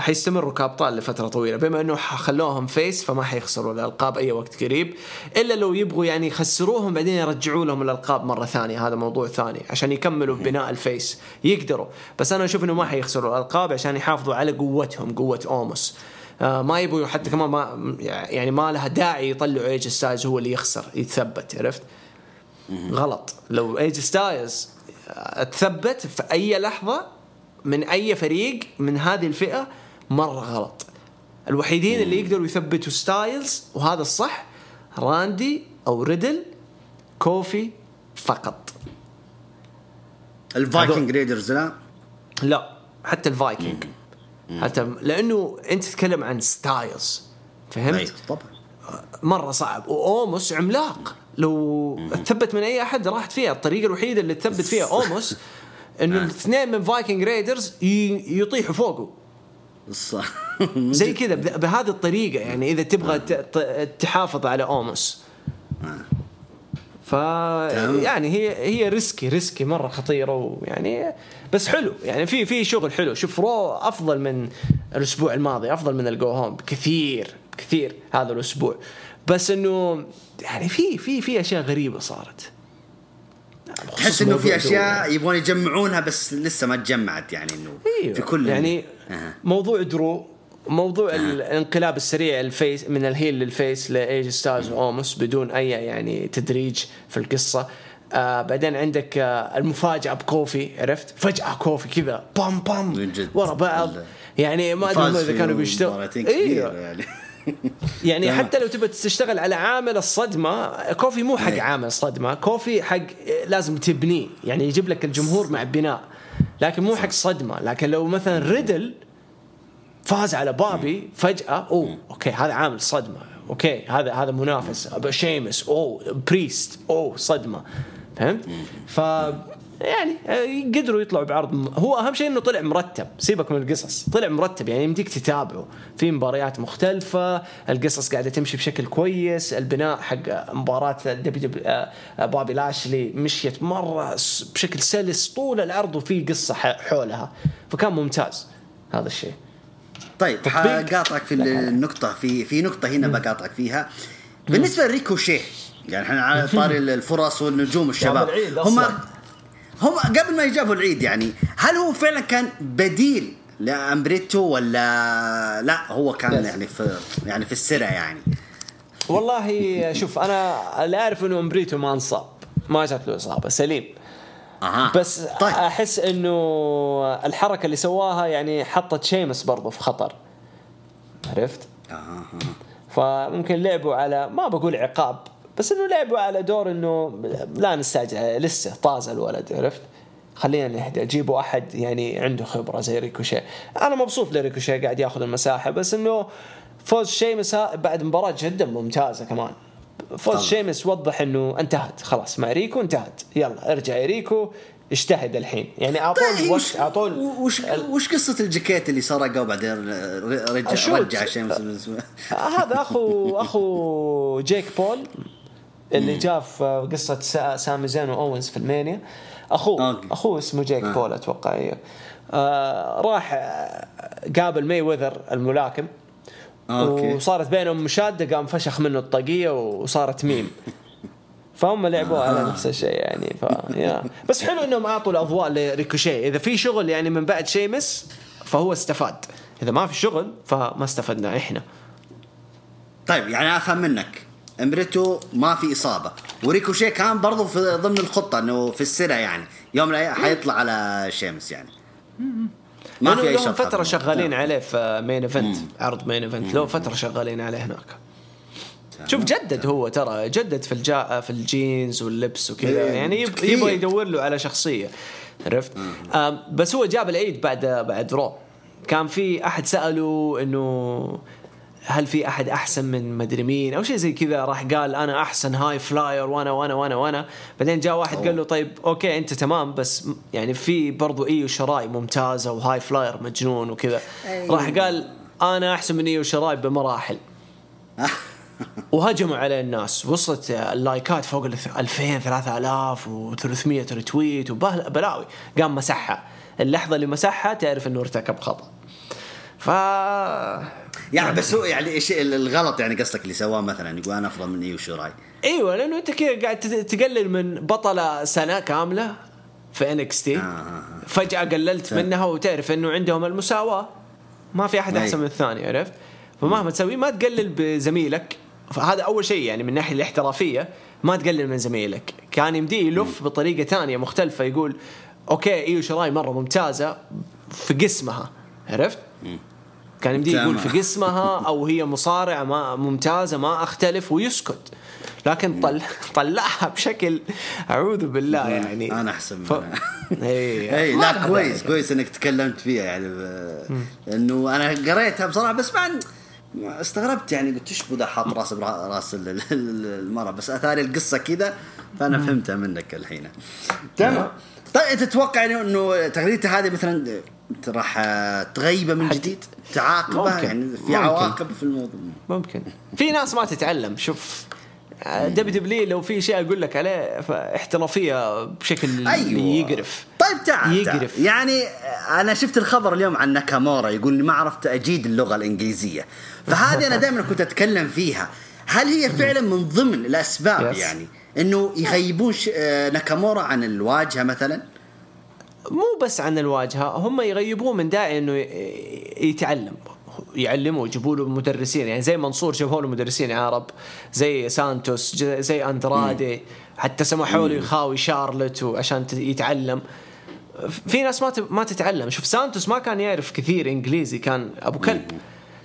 حيستمروا كأبطال لفترة طويلة. بما إنه خلوهم face فما حيخسروا الألقاب أي وقت قريب إلا لو يبغوا يعني يخسروهم بعدين يرجعوا لهم الألقاب مرة ثانية. هذا موضوع ثاني عشان يكملوا بناء ال face. يقدروا. بس أنا أشوف إنه ما حيخسروا الألقاب عشان يحافظوا على قوتهم قوة اوموس آه ما يبغوا حتى كمان ما يعني ما لها داعي يطلعوا أيج ستايلز هو اللي يخسر يتثبت عرفت؟ غلط. لو أيج ستايلز تثبت في أي لحظة من أي فريق من هذه الفئة مرة غلط. الوحيدين اللي يقدروا يثبتوا ستايلز وهذا الصح راندي أو ريدل كوفي فقط. ال Viking Raiders لا؟ لا حتى الفايكنج. حتى لأنه أنت تتكلم عن ستايلز فهمت؟ طبعا. مرة صعب وأوموس عملاق. لو تثبت من أي أحد راحت فيها. الطريقة الوحيدة اللي تثبت فيها اوموس إنه آه. الاثنين من Viking Raiders يطيحوا فوقه. صح. زي كذا بهذه الطريقة يعني إذا تبغى آه. تحافظ على اوموس آه. ف يعني هي هي risky risky مرة خطيرة ويعني بس حلو. يعني في في شغل حلو. شوف Raw أفضل من الأسبوع الماضي أفضل من ال go home بكثير كثير هذا الأسبوع. بس إنه يعني في في في أشياء غريبة صارت. تحس إنه في أشياء يبغون يجمعونها بس لسه ما تجمعت يعني إنه أيوه. في كل يعني أه. موضوع درو موضوع أه. الانقلاب السريع ال face من ال heel لل face لإيج ستايلز واوموس بدون أي يعني تدريج في القصة. آه بعدين عندك آه المفاجأة بكوفي عرفت؟ فجأة كوفي كذا بام بام ورا بعض. يعني ما أدري إذا كانوا بيشتغلوا أيوه يعني. يعني حتى لو تبى تشتغل على عامل الصدمة كوفي مو حق إيه. عامل صدمه كوفي حق لازم تبنيه يعني يجيب لك الجمهور مع بناء لكن مو حق صدمة لكن لو مثلا ريدل فاز على بوبي فجأة أوه okay هذا عامل صدمة okay هذا هذا منافس شيمس أوه بريست أوه صدمة فهمت؟ ف يعني آه، قدروا يطلعوا بعرض هو أهم شيء إنه طلع مرتب. سيبك من القصص. طلع مرتب يعني يمديك تتابعه. في مباريات مختلفة القصص قاعدة تمشي بشكل كويس البناء حق مباراة دبليو آه، بابي لاشلي مشيت مرة بشكل سلس طول العرض وفي قصة حولها. فكان ممتاز هذا الشيء. طيب حقاطعك في النقطة في في نقطة هنا بقاطعك فيها. بالنسبة لريكوشيه يعني إحنا على طاري الفرص والنجوم الشباب هم هم قبل ما يجابوا العيد يعني هل هو فعلا كان بديل لا امبريتو ولا لا هو كان بس. يعني في يعني في السرة يعني والله شوف أنا اللي أعرف إنه أمبريتو ما انصاب ما جات له إصابة سليم أها بس طيب أحس إنه الحركة اللي سواها يعني حطت شيمس برضه في خطر عرفت؟ أها. فممكن لعبوا على ما بقول عقاب بس إنه لعبوا على دور إنه لا نستعجل لسه طازه الولد عرفت؟ خلينا نهدى جيبوا أحد يعني عنده خبرة زي ريكوشي أنا مبسوط لريكوشي قاعد ياخذ المساحة بس إنه فوز شيمس بعد مباراة جدا ممتازة كمان فوز طبعا. شيمس وضح إنه انتهت خلاص مع ريكو انتهت يلا ارجع يا ريكو اجتهد الحين يعني أعطوه طيب وقت وش أعطوه وش وش قصة الجاكيت اللي سرقه وبعدين رجع. رجع شيء مثل- هذا اخو أخو جيك بول اللي جاء في قصة سا- سامي زين وأوينز في ألمانيا. أخوه okay. أخوه اسمه جيك آه. بول أتوقع أيوه آه راح آه، قابل ماي وذر الملاكم. okay. وصارت بينهم مشادة قام فشخ منه الطاقية وصارت ميم. فهم لعبوا على نفس الشيء يعني ف yeah. بس حلو إنهم أعطوا الأضواء لريكوشي إذا في شغل يعني من بعد شيمس فهو استفاد. إذا ما في شغل فما استفدنا إحنا. طيب يعني أفهم منك. امبريتو ما في إصابة. وريكوشي كان برضو في ضمن الخطة إنه في السرة يعني. يوم من حيطلع على شيمس يعني. ما في أي لهم شك فترة. شغالين عليه في Main Event عرض Main Event له فترة شغالين عليه هناك. شوف جدد هو ترى جدد في الجا في الجينز واللبس وكذا. إيه، يعني. يبغى يدور له على شخصية. عرفت؟ بس هو جاب العيد بعد بعد Raw. كان في أحد سأله إنه هل في أحد أحسن من مدري مين أو شيء زي كذا راح قال أنا أحسن high flyer وأنا وأنا وأنا وأنا. بعدين جاء واحد قال له طيب okay أنت تمام بس يعني في برضو إيو شراي ممتازة و high flyer مجنون وكذا. راح قال أنا أحسن من إيو شراي بمراحل. وهجموا عليه الناس. وصلت اللايكات فوق ال 2000 3000 و300 retweet وبلاوي قام مسحها. اللحظة اللي مسحها تعرف إنه ارتكب خطأ. ف يعني بس هو يعني إيش الغلط يعني قصدك اللي سواه مثلا؟ يقول أنا أفضل من إيو شوراي. إيوه لأنه أنت كذا قاعد تقلل من بطلة سنه كاملة في NXT آه، آه. فجأة قللت فهم. منها وتعرف إنه عندهم المساواة. ما في أحد. أحسن من الثاني عرفت؟ فمهما تسوي ما تقلل بزميلك. فهذا أول شيء يعني من الناحية الاحترافية ما تقلل من زميلك. كان يمديه يلف بطريقة ثانية مختلفة يقول okay إيو شراي مرة ممتازة في قسمها عرفت؟ كان يمديه يقول. في قسمها أو هي مصارعة ما ممتازة ما أختلف ويسكت. لكن طل طلعها بشكل أعوذ بالله يعني. أنا أحسن ف... اي اي ما لا كويس. كويس إنك تكلمت فيها يعني. ب- انه أنا قريتها بصراحة بس بعد استغربت يعني قلت إيش بدا حاط رأس براس ال- ال- ال- المرأة؟ بس اتاري القصة كذا فأنا فهمتها منك الحين. تمام. طيب تتوقع انه إنه تغريدته هذه مثلا راح تغيبة من جديد تعاقبة ممكن. يعني في. عواقب في الموضوع ممكن في ناس ما تتعلم شوف WWE لو في شيء أقول لك عليه فاحترافية بشكل أيوه يقرف طيب تعال, تعال يقرف. يعني أنا شفت الخبر اليوم عن ناكامورا يقول لي ما عرفت أجيد اللغة الإنجليزية فهذه أنا دائما كنت أتكلم فيها هل هي فعلا من ضمن الأسباب Yes. يعني إنه يغيبون آه، ناكامورا عن الواجهة مثلا مو بس عن الواجهة هم يغيبوه من داعي إنه يتعلم. يعلموا يجيبوا له مدرسين يعني زي منصور جابوا له مدرسين عرب زي سانتوس زي أندرادي. حتى سمحوا له يخاوي شارلت عشان يتعلم. في ناس ما ما تتعلم. شوف سانتوس ما كان يعرف كثير إنجليزي كان أبو كلب.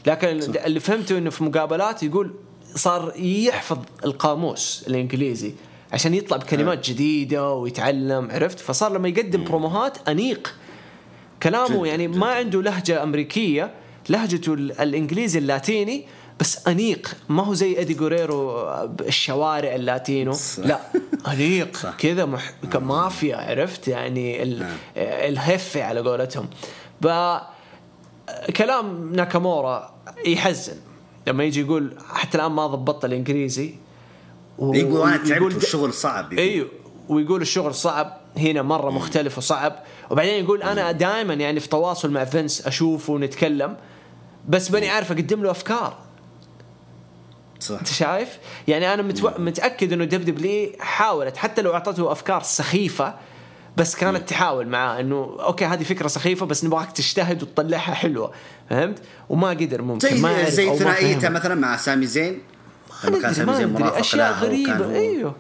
لكن اللي فهمته إنه في مقابلات يقول صار يحفظ القاموس الإنجليزي. عشان يطلع بكلمات جديدة ويتعلم عرفت؟ فصار لما يقدم بروموهات أنيق. كلامه جد- يعني جد. ما عنده لهجة أمريكية لهجته ال- الإنجليزي اللاتيني بس أنيق. ما هو زي إدي جوريرو الشوارع اللاتينو. صح. لا أنيق. كذا مح... كمافيا عرفت؟ يعني ال... نعم. الهفه على قولتهم. ب... كلام ناكامورا يحزن. لما يجي يقول حتى الآن ما ضبطت الإنجليزي. يقول أنا تعبت والشغل صعب. إيوه ويقول الشغل صعب هنا مرة مختلف وصعب. وبعدين يقول أنا دائما يعني في تواصل مع فينس اشوفه ونتكلم بس ماني عارف أقدم له أفكار. صح. أنت شايف؟ يعني أنا متو... متأكد إنه WW حاولت حتى لو أعطته أفكار سخيفة بس كانت تحاول معاه إنه okay هذه فكرة سخيفة بس نبغاك تجتهد وتطلعها حلوة. فهمت؟ وما قدر ممكن زي ما زي ثنائيته. مثلا مع سامي زين. لما كان سامي مرافق أشياء غريبة. أيوه.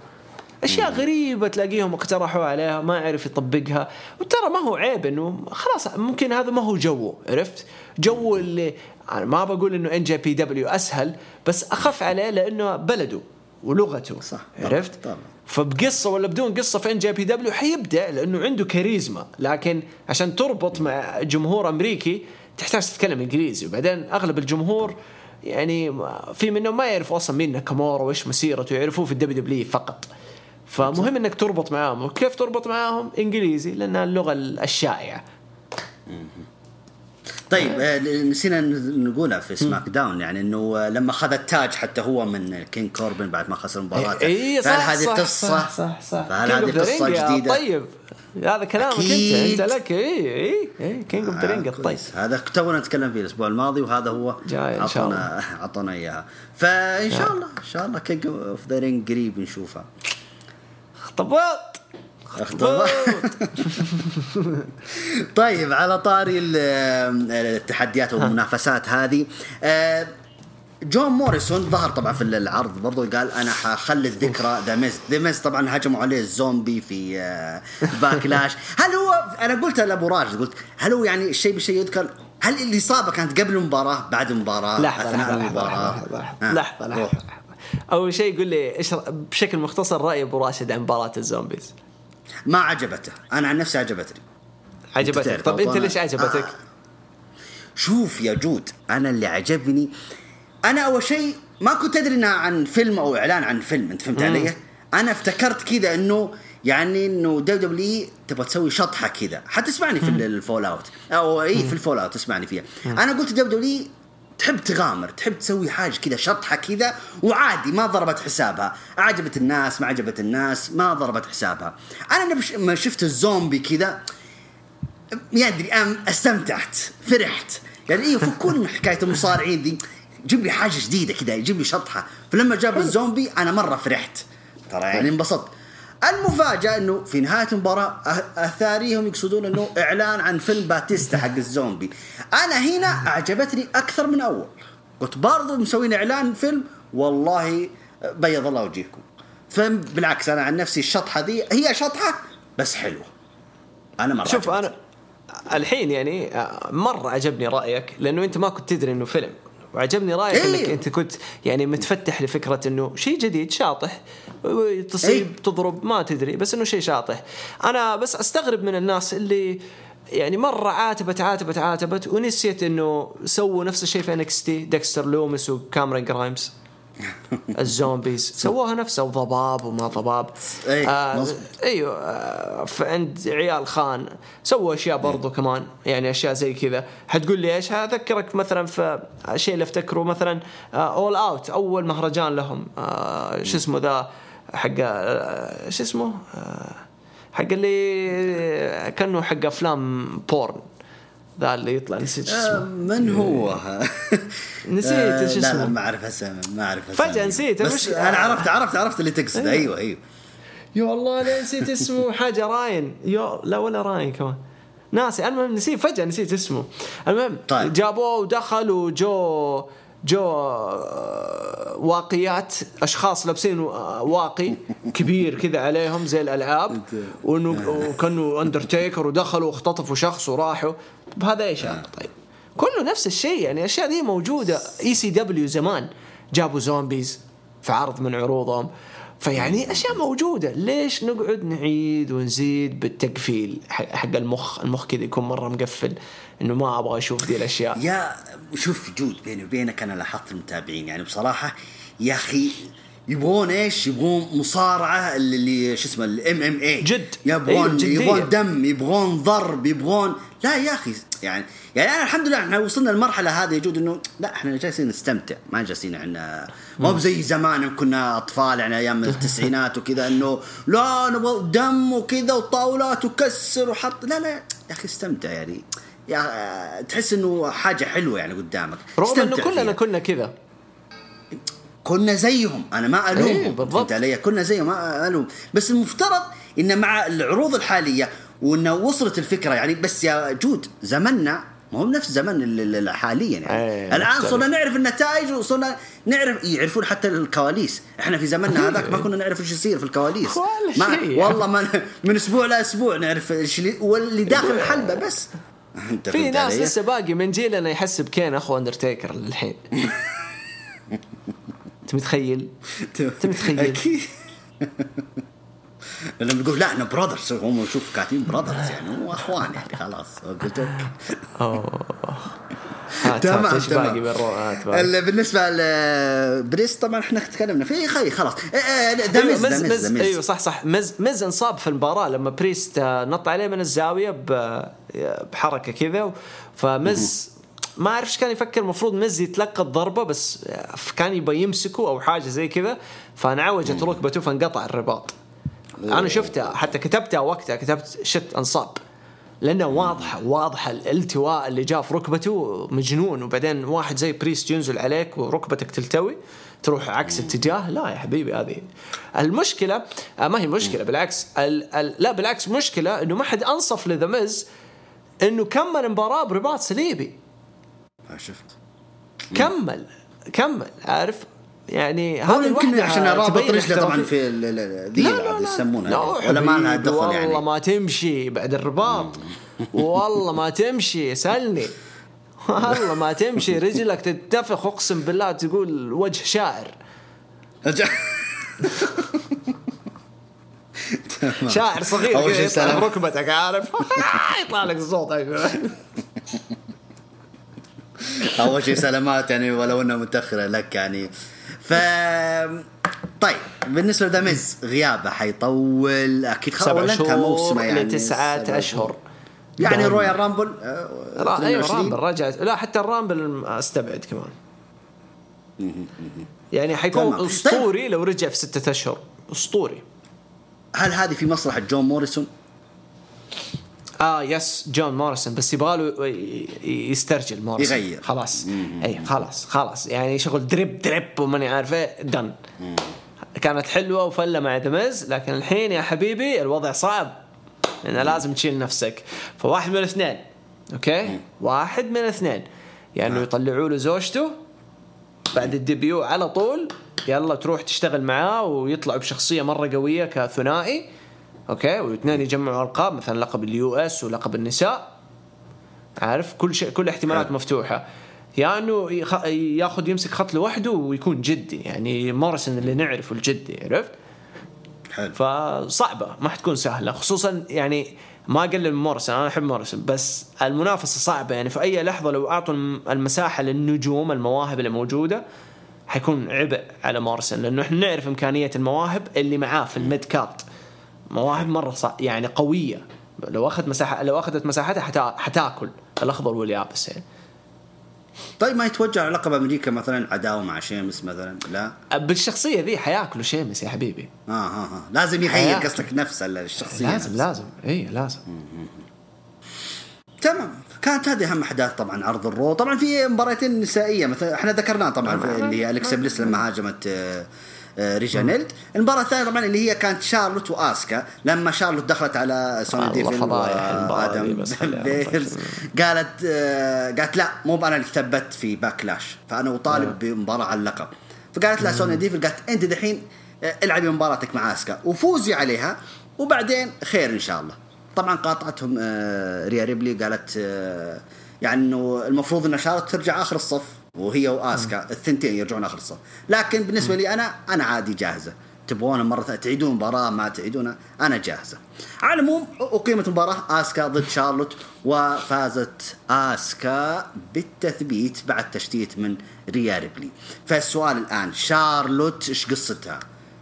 أشياء غريبة تلاقيهم اقترحوا عليها ما يعرف يطبقها. وترى ما هو عيب إنه خلاص ممكن هذا ما هو جوه عرفت؟ جو اللي أنا ما بقول إنه NJPW أسهل بس أخف عليه لإنه بلده ولغته صح، عرفت؟ طبعاً. فبقصة ولا بدون قصة في NJPW حيبدع لإنه عنده كاريزما. لكن عشان تربط مع جمهور أمريكي تحتاج تتكلم إنجليزي وبعدين أغلب الجمهور يعني في منهم ما يعرفوا أصلا مين ناكامورا وإيش مسيرته يعرفوه في ال WW فقط. فمهم إنك تربط معاهم. وكيف تربط معاهم؟ إنجليزي لأنها اللغة الشائعه طيب آه، نسينا نقولها في SmackDown يعني إنه آه، لما أخذ التاج حتى هو من King Corbin بعد ما خسر مباراته اي فهل صح هذه صح قصة؟ صح صح, صح. فهل هذه قصة جديدة؟ طيب. هذا كلامك. أنت أنت لك. اي اي اي King of the Ring الطيب. هذا تونا نتكلم فيه الأسبوع الماضي وهذا هو جاي إن شاء عطونا عطونا إياها. فإن شاء الله إن شاء الله King of the Ring قريب نشوفها مضبوط طيب على طاري ال- التحديات والمنافسات هذه آه، جون موريسون ظهر طبعا في العرض برضو قال أنا حخلي الذكرى. The Miz The Miz طبعا هجموا عليه الزومبي في آه، Backlash هل هو أنا قلت لأبو راشد قلت هل هو يعني الشيء بالشيء يذكر؟ هل الاصابه كانت قبل المباراة بعد المباراة لحظة أثناء المباراة؟ لحظة ها، لحظة. لحظة. أول شيء قل لي إيش بشكل مختصر رأي أبو راشد عن مباراة ال zombies؟ ما عجبته. أنا عن نفسي عجبتني. عجبتك. طب أنت أنا- ليش عجبتك؟ آه. شوف يا جود أنا اللي عجبني. أنا أول شيء ما كنت أدري إنها عن فيلم أو إعلان عن فيلم أنت فهمت علي؟ أنا افتكرت كذا إنه يعني إنه WW تبغى تسوي شطحة كذا. حتسمعني في ال Fallout. أو إي في ال Fallout تسمعني فيها. أنا قلت WW تحب تغامر تحب تسوي حاجة كذا شطحة كذا وعادي ما ضربت حسابها. عجبت الناس ما عجبت الناس ما ضربت حسابها. أنا لما شفت الزومبي كذا ما أدري استمتعت فرحت. يعني إيه فكون من حكاية المصارعين ذي جيب لي حاجة جديدة كذا يجيب لي شطحة. فلما جاب الزومبي أنا مرة فرحت. ترى يعني انبسطت. المفاجأة إنه في نهاية المباراة أه- أثاريهم يقصدون إنه إعلان عن فيلم باتيستا حق الزومبي. أنا هنا أعجبتني أكثر من أول. قلت برضو مسوين إعلان فيلم والله بيض الله وجهكم. فبالعكس أنا عن نفسي الشطحة ذي هي شطحة بس حلوة. أنا مرة شوف. أنا الحين يعني آه، مرة عجبني رأيك لأنه أنت ما كنت تدري إنه فيلم وعجبني رأيك إيه. انك أنت كنت يعني متفتح لفكرة إنه شيء جديد شاطح تصيب إيه. تضرب ما تدري بس إنه شيء شاطح. أنا بس أستغرب من الناس اللي يعني مرة عاتبت عاتبت عاتبت ونسيت إنه سووا نفس الشيء في NXT ديكستر لومس وكاميرون جرايمز. ال zombies. سووها نفسها وضباب وما ضباب. إيه، آه مظبوط. إيوه آه فعند عيال خان. سووا أشياء برضو كمان يعني أشياء زي كذا. حتقول لي إيش؟ أذكرك مثلا في الشيء اللي أفتكره مثلا All Out أول مهرجان لهم. آه شو اسمه ذا؟ حق آه شو اسمه آه حق اللي كأنه حق أفلام بورن ذا اللي يطلع نسيت شو آه، اسمه من هو؟ نسيت آه، إيش لا لا اسمه. ما أعرف اسمه ما أعرف فجأة أسامي. نسيت، بس أنا عرفت عرفت عرفت اللي تقصد. أيوه أيوه. يا الله لا نسيت اسمه. حاجة راين. يا لا ولا راين كمان. ناسي المهم نسيت فجأة نسيت اسمه. المهم طيب. جابوه ودخلوا جو جو آه، واقيات أشخاص لابسين آه، واقي كبير كذا عليهم زي الألعاب وانه وكانوا اندرتيكر ودخلوا واختطفوا شخص وراحوا. بهذا إيش هذا طيب. كله نفس الشيء. يعني الأشياء دي موجودة. ECW زمان جابوا zombies في عرض من عروضهم. فيعني أشياء موجودة. ليش نقعد نعيد ونزيد بالتقفيل؟ حق المخ المخ كذا يكون مرة مقفل إنه ما أبغى أشوف دي الأشياء. يا شوف جود بيني وبينك أنا لاحظت المتابعين. يعني بصراحة يا أخي يبغون إيش؟ يبغون مصارعة اللي, شو اسمه ال MMA جد. يبغون أيوة،. يبغون دم يبغون ضرب يبغون لا يا أخي يعني يعني أنا الحمد لله إحنا وصلنا المرحله هذه يا جود انه لا إحنا جالسين نستمتع ما جالسين إحنا ما هو زي زمان كنا أطفال يعني أيام التسعينات وكذا إنه لا نبغى دم وكذا وطاولات وكسر وحط لا لا يا أخي استمتع يعني يا تحس إنه حاجة حلوة يعني قدامك رغم إنه كلنا. كنا كذا كنا زيهم. أنا ما ألومهم. إيه، بالضبط. فهمت علي؟ كنا زيهم ما ألوم. بس المفترض إن مع العروض الحالية وانه وصلت الفكرة يعني بس يا جود زمننا ما هو نفس زمن ال- ال- حاليا يعني. أيه، الآن. صرنا نعرف النتائج وصرنا نعرف يعرفون حتى الكواليس. إحنا في زمننا هذاك ما كنا نعرف إيش يصير في الكواليس. ما. والله ما من أسبوع لاسبوع نعرف إيش اللي واللي داخل الحلبة بس. في ناس؟ لسه باقي من جيلنا يحس بكين أخو أندرتيكر للحين. أنت متخيل؟ أنت متخيل؟ أكيد. لما يقول لا إحنا براذرز هم شوف كاتبين براذرز يعني هو اخوان يعني خلاص قلت أوه. هات تمام تمام. ال- بالنسبة لبريس طبعا إحنا تكلمنا. فيه خي خلاص. The Miz Miz Miz أيوه صح صح. Miz Miz انصاب في المباراة لما بريست آه، نط عليه من الزاوية بحركة كذا ف Miz ما أعرف إيش كان يفكر المفروض Miz يتلقى الضربة بس كان يبغى يمسكه أو حاجة زي كذا فانعوجت ركبته فانقطع الرباط. أنا شفتها حتى كتبتها وقتها كتبت shit انصاب لأنه واضحة واضحة الالتواء اللي جاء في ركبته مجنون. وبعدين واحد زي بريست ينزل عليك وركبتك تلتوي تروح عكس اتجاه. لا يا حبيبي هذه المشكلة آه، ما هي مشكلة بالعكس ال ال لا بالعكس مشكلة إنه ما حد أنصف لذا مز إنه كمل المباراه برباط صليبي شفت. كمل كمل عارف؟ يعني هو هذه يمكن عشان رابط رجلة طبعا. في ذي لا اللي لا لا يسمونها. لا ولا ما لها دخل والله يعني ما تمشي بعد الرباط. والله ما تمشي سألني. والله ما تمشي رجلك تتفخ أقسم بالله تقول وجه شاعر. شاعر صغير يطلع سلام. بركبتك عارف؟ يطلع لك صوت. أول شيء سلامات يعني ولو إنها متأخرة لك يعني. ف طيب بالنسبة لذا ميز غيابه حيطول؟ أكيد خلاص سبع موسمه شهور يعني؟ لتسعة أشهر. يعني. Royal Rumble آه، أيوه 22. رامبل رجعت. لا حتى ال Rumble أستبعد كمان. يعني حيكون تمام. أسطوري لو رجع في ستة أشهر. أسطوري. هل هذه في مصلحة جون موريسون؟ آه yes جون موريسون بس يبغاله يسترجل موريسون. يغير. خلاص. اي خلاص خلاص. يعني شغل drip drip وماني عارف إيه دن كانت حلوة وفلة مع The Miz لكن الحين يا حبيبي الوضع صعب. لأن لازم تشيل نفسك. فواحد من الاثنين okay؟ واحد من الاثنين. يعني نعم. يطلعوا له زوجته بعد ال debut على طول يلا تروح تشتغل معاه ويطلعوا بشخصية مرة قوية كثنائي. okay؟ والاثنين يجمعوا ألقاب مثلا لقب ال US ولقب النساء. عارف؟ كل شيء كل احتمالات. مفتوحة. يا انه. ياخذ يمسك خط لوحده ويكون جدي يعني موريسون اللي نعرفه الجدي عرفت؟ حلو. فصعبة ما حتكون سهلة. خصوصا يعني ما أقلل من موريسون أنا أحب موريسون بس المنافسة صعبة. يعني في أي لحظة لو أعطوا الم- المساحة للنجوم المواهب اللي موجودة حيكون عبء على موريسون. لأنه إحنا نعرف إمكانية المواهب اللي معاه في ال mid card. مواهب مرة صع... يعني قوية. لو أخذ مساحة لو أخذت مساحتها حتا... حتاكل الأخضر واليابس يعني طيب ما يتوجه على لقب أمريكا مثلا عداوة مع شيمس مثلا؟ لا. بالشخصية ذي حياكلوا شيمس يا حبيبي. آه آه آه. لازم يغير حياة. قصدك نفس الشخصية لازم نفسها. لازم. اي لازم. تمام. كانت هذه أهم أحداث طبعا عرض الرو. طبعا في مباراتين نسائية مثلا إحنا ذكرناها طبعا في اللي هي الكسا بليس لما هاجمت آه، آه، ريجينالد المباراة الثانية طبعا اللي هي كانت شارلوت وآسكا لما شارلوت دخلت على سونيا ديفل فضايح المباراة دي وادم بيرز. قالت آه، قالت لا مو أنا اللي ثبت في باكلاش فأنا أطالب بمباراة على اللقب. فقالت لها سوني ديفل قالت أنت دحين آه، العبي مباراتك مع آسكا. وفوزي عليها وبعدين خير إن شاء الله. طبعا قاطعتهم ريا ريبلي قالت يعني إنه المفروض إن شارلوت ترجع آخر الصف. وهي وآسكا الثنتين يرجعون آخر الصف. لكن بالنسبة لي أنا أنا عادي جاهزة. تبغون مرة ثانية تعيدون مباراة ما تعيدونها أنا جاهزة. على العموم أقيمت مباراه آسكا ضد شارلوت وفازت آسكا بالتثبيت بعد تشتيت من ريا ريبلي. فالسؤال الآن شارلوت إيش قصتها؟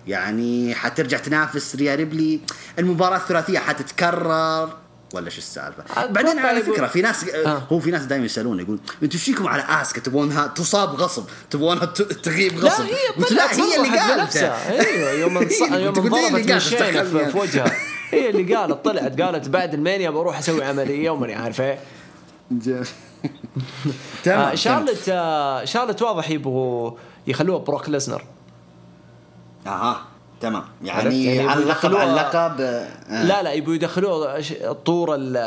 يعني حترجع تنافس ريا ريبلي؟ المباراة الثلاثية حتتكرر؟ ولا إيش السالفة؟ أتوقع بعدين على فكرة في ناس آه. هو في ناس دائما يسألون يقول أنتم إيش فيكم على آسكا؟ تبونها تصاب غصب تبونها تغيب لا غصب؟ هي قلت لا هي اللي قالت. أيوه يوم انص... يوم انضربت في, في وجهها. هي اللي قالت طلعت قالت بعد المانيا بروح أسوي عملية وماني عارف إيه. تمام آه تمام. شارلت آه شارلت واضح يبغوا يخلوها بروك ليزنر. أها. تمام؟ يعني يعني على اللقب على اللقب آه. لا لا يبوا يدخلوه الطور ال-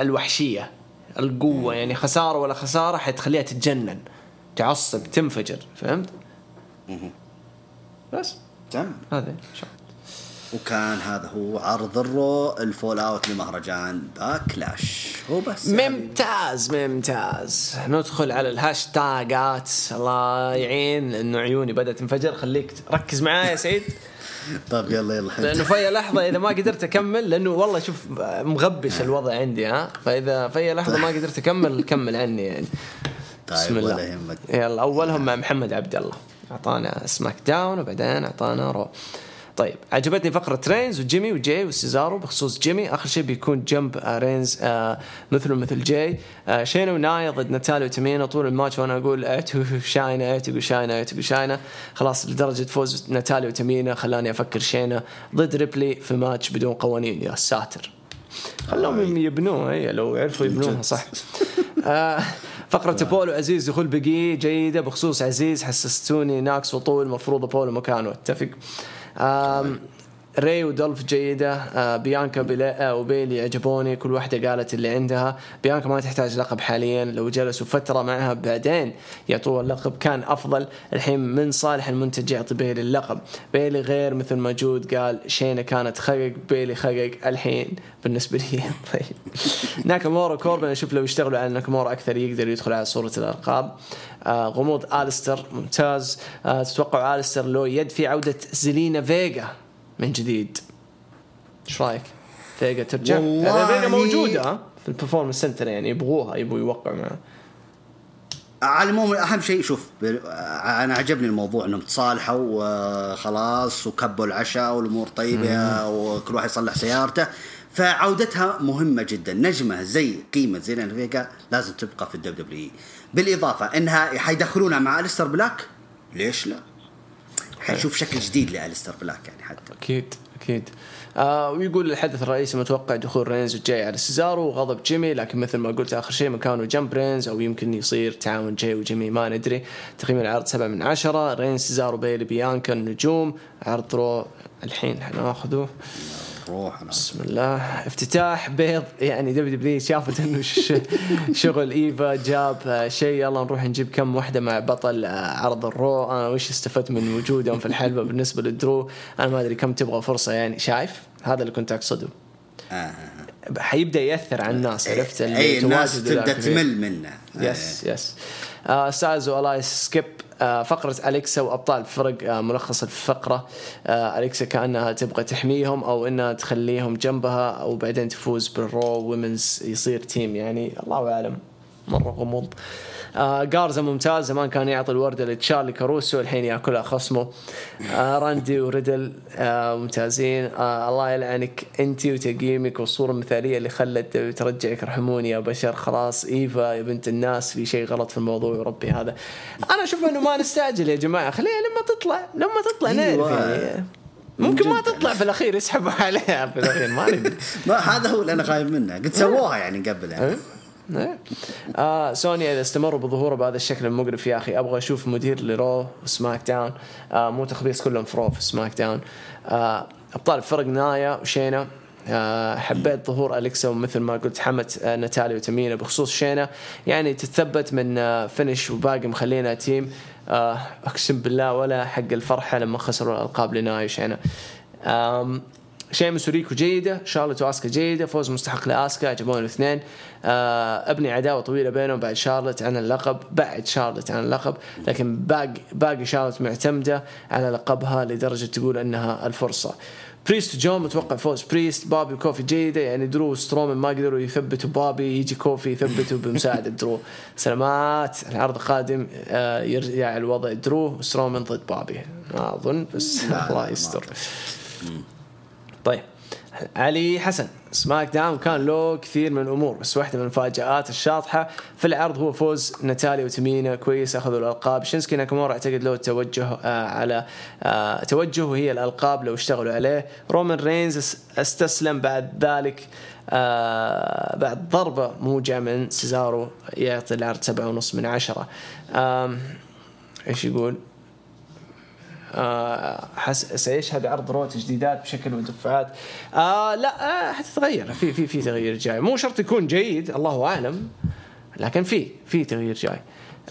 الوحشية القوة. يعني خسارة ولا خسارة حتخليها تتجنن تعصب تنفجر فهمت؟ بس. تمام. هذا. وكان هذا هو عرض الرو ال Fallout لمهرجان باكلاش. هو بس. ممتاز ممتاز. ندخل على الهاشتاجات. الله يعين لأنه عيوني بدأت تنفجر. خليك ركز معايا يا سعيد. طيب يلا يلا لأنه في لحظة إذا ما قدرت أكمل لأنه والله شوف مغبش الوضع عندي ها؟ فإذا في لحظة ما قدرت أكمل كمل عني يعني. طيب بسم الله. ولا يهمك. يلا أولهم مع محمد عبد الله. أعطانا سماك داون وبعدين أعطانا رو. طيب عجبتني فقرة رينز وجيمي وجاي وسيزارو بخصوص جيمي. آخر شيء بيكون جنب آه، رينز آه مثله مثل جاي. آه شينا ونايا ضد ناتالي وتمينا طول الماتش وأنا أقول اعتقوا شاينا اعتقوا شاينا اعتقوا شاينا خلاص لدرجة فوز ناتالي وتمينا خلاني أفكر شينا ضد ريبلي في ماتش بدون قوانين. يا ساتر. خلوهم يبنوها هي لو عرفوا يبنوها صح. آه، فقرة بولو عزيز دخول بقي جيدة بخصوص عزيز حسستوني ناقص وطول المفروض بولو مكانه اتفق Um, ري ودولف جيدة آه، بيانكا وبيلي عجبوني كل واحدة قالت اللي عندها. بيانكا ما تحتاج لقب حاليا لو جلسوا فترة معها بعدين يعطوها اللقب. كان أفضل الحين من صالح المنتج يعطي بيلي اللقب. بيلي غير مثل ما جود قال شينا كانت خقق بيلي خقق الحين. بالنسبة لي طيب. ناكامورا كوربن أشوف لو يشتغلوا على ناكامورا أكثر يقدر يدخل على صورة الألقاب. آه غموض آلستر ممتاز. آه تتوقع آلستر لو يد في عودة زلينا فيجا من جديد. إيش رأيك؟ فيجا ترجع؟ والله فيجا موجودة ها؟ في ال Performance Center يعني يبغوها يبغوا يوقعوا معها على العموم أهم شيء شوف أنا عجبني الموضوع إنهم تصالحوا وخلاص وكبوا العشاء والأمور طيبة وكل واحد يصلح سيارته. فعودتها مهمة جدا. نجمة زي قيمة زيلين فيجا لازم تبقى في الدبليو دبليو بالإضافة إنها حيدخلونها مع الستر بلاك؟ ليش لا؟ حنشوف شكل جديد لالستر بلاك يعني حتى. أكيد أكيد. آه ويقول الحدث الرئيسي متوقع دخول رينز الجاي على سيزارو وغضب جيمي لكن مثل ما قلت آخر شيء مكانه جنب رينز أو يمكن يصير تعاون جاي وجيمي ما ندري. تقييم العرض سبعة من عشرة رينز سيزارو بيلي بيانكا النجوم عرض رو الحين حناخذه روح أنا. بسم الله. افتتاح بيض يعني دبليو دبليو شافت إنه شغل إيفا جاب شيء يلا نروح نجيب كم واحدة مع بطل آه، عرض الرو. أنا وش استفدت من وجودهم في الحلبة بالنسبة للدرو؟ أنا ما أدري كم تبغى فرصة يعني شايف؟ هذا اللي كنت أقصده. آه، آه. حيبدأ يأثر على الناس عرفت؟ اللي اي الناس تبدأ. تمل منه. يس يس آه ستايلز والياس skip؟ فقرة أليكسا وأبطال الفرق آه ملخص الفقرة. آه أليكسا كأنها تبغى تحميهم أو إنها تخليهم جنبها أو بعدين تفوز بالرو women's يصير team يعني. الله أعلم مرة غموض. آه جارزا ممتاز زمان كان يعطي الوردة لتشارلي كاروسو الحين ياكلها خصمه آه راندي وريدل آه ممتازين. آه الله يلعنك أنت وتقييمك والصورة المثالية اللي خلت ترجعك ارحموني يا بشر. خلاص إيفا يا بنت الناس في شيء غلط في الموضوع وربي هذا. أنا أشوف إنه ما نستعجل يا جماعة. خليها لما تطلع لما تطلع نعرف أيوة. يعني. ممكن ما. تطلع في الأخير يسحبوا عليها في الأخير ما ما هذا هو اللي أنا خايف منه. قد سووها يعني قبل يعني. إيه. آه سوني إذا استمروا بظهوره بهذا الشكل المقرف يا أخي أبغى أشوف مدير لرو وسماك داون آه مو تخبيص كلهم في رو في سماك داون آه أبطال الفرق نايا وشينا. آه حبيت ظهور أليكسا ومثل ما قلت حمت آه ناتالي وتمينا بخصوص شينا. يعني تتثبت من آه فينش وباقي مخلينا team. آه أقسم بالله ولا حق الفرحة لما خسروا الألقاب لنايا وشينا. شيمس وريكو جيدة شارلوت واسكا جيدة فوز مستحق لاسكا عجبوني الاثنين. آه ابني عداوة طويلة بينهم بعد شارلوت عن اللقب بعد شارلوت عن اللقب لكن باقي باقي شارلوت معتمدة على لقبها لدرجة تقول إنها الفرصة. بريست وجون متوقع فوز بريست. بابي وكوفي جيدة يعني درو وسترومان ما قدروا يثبتوا بابي يجي كوفي يثبته بمساعدة درو. سلامات العرض القادم آه يرجع الوضع. درو وسترومان ضد بابي. ما أظن بس الله يستر. طيب. علي حسن. سماك داون كان له كثير من الأمور بس واحدة من المفاجات الشاطحة. في العرض هو فوز ناتالي وتمينا كويس اخذوا الألقاب. شينسكي ناكامورا أعتقد له توجه آه على آه توجه وهي الألقاب لو اشتغلوا عليه. رومان رينز أس- استسلم بعد ذلك آه بعد ضربة موجعة من سيزارو يعطي العرض سبعة ونص من عشرة. إيش يقول؟ سيشهد عرض رو تجديدات بشكل ودفعات آه لا آه حتتغير. في في في تغيير جاي. مو شرط يكون جيد الله أعلم لكن في في تغيير جاي.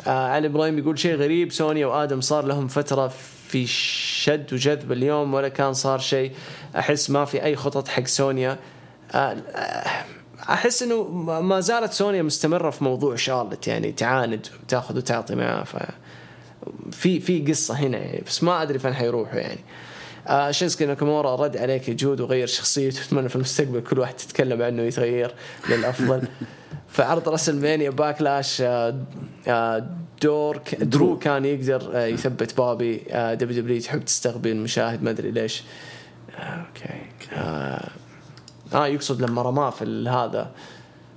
آه علي إبراهيم يقول شيء غريب. سوني وآدم صار لهم فترة في شد وجذب اليوم ولا كان صار شيء. أحس ما في أي خطط حق سونيا. آه أحس إنه ما زالت سونيا مستمرة في موضوع شارلت يعني تعاند وتاخذ وتعطي معاه ف في في قصة هنا يعني بس ما أدري فين حيروحوا يعني. آه شينسكي ناكامورا رد عليك يجود وغير شخصيته أتمنى في المستقبل كل واحد تتكلم عنه يتغير للأفضل. في عرض WrestleMania Backlash آه آه دور ك... درو كان يقدر آه يثبت بوبي آه WWE تحب تستغبي المشاهد ما أدري ليش. أوكي. آه, آه يقصد لما رماه في هذا.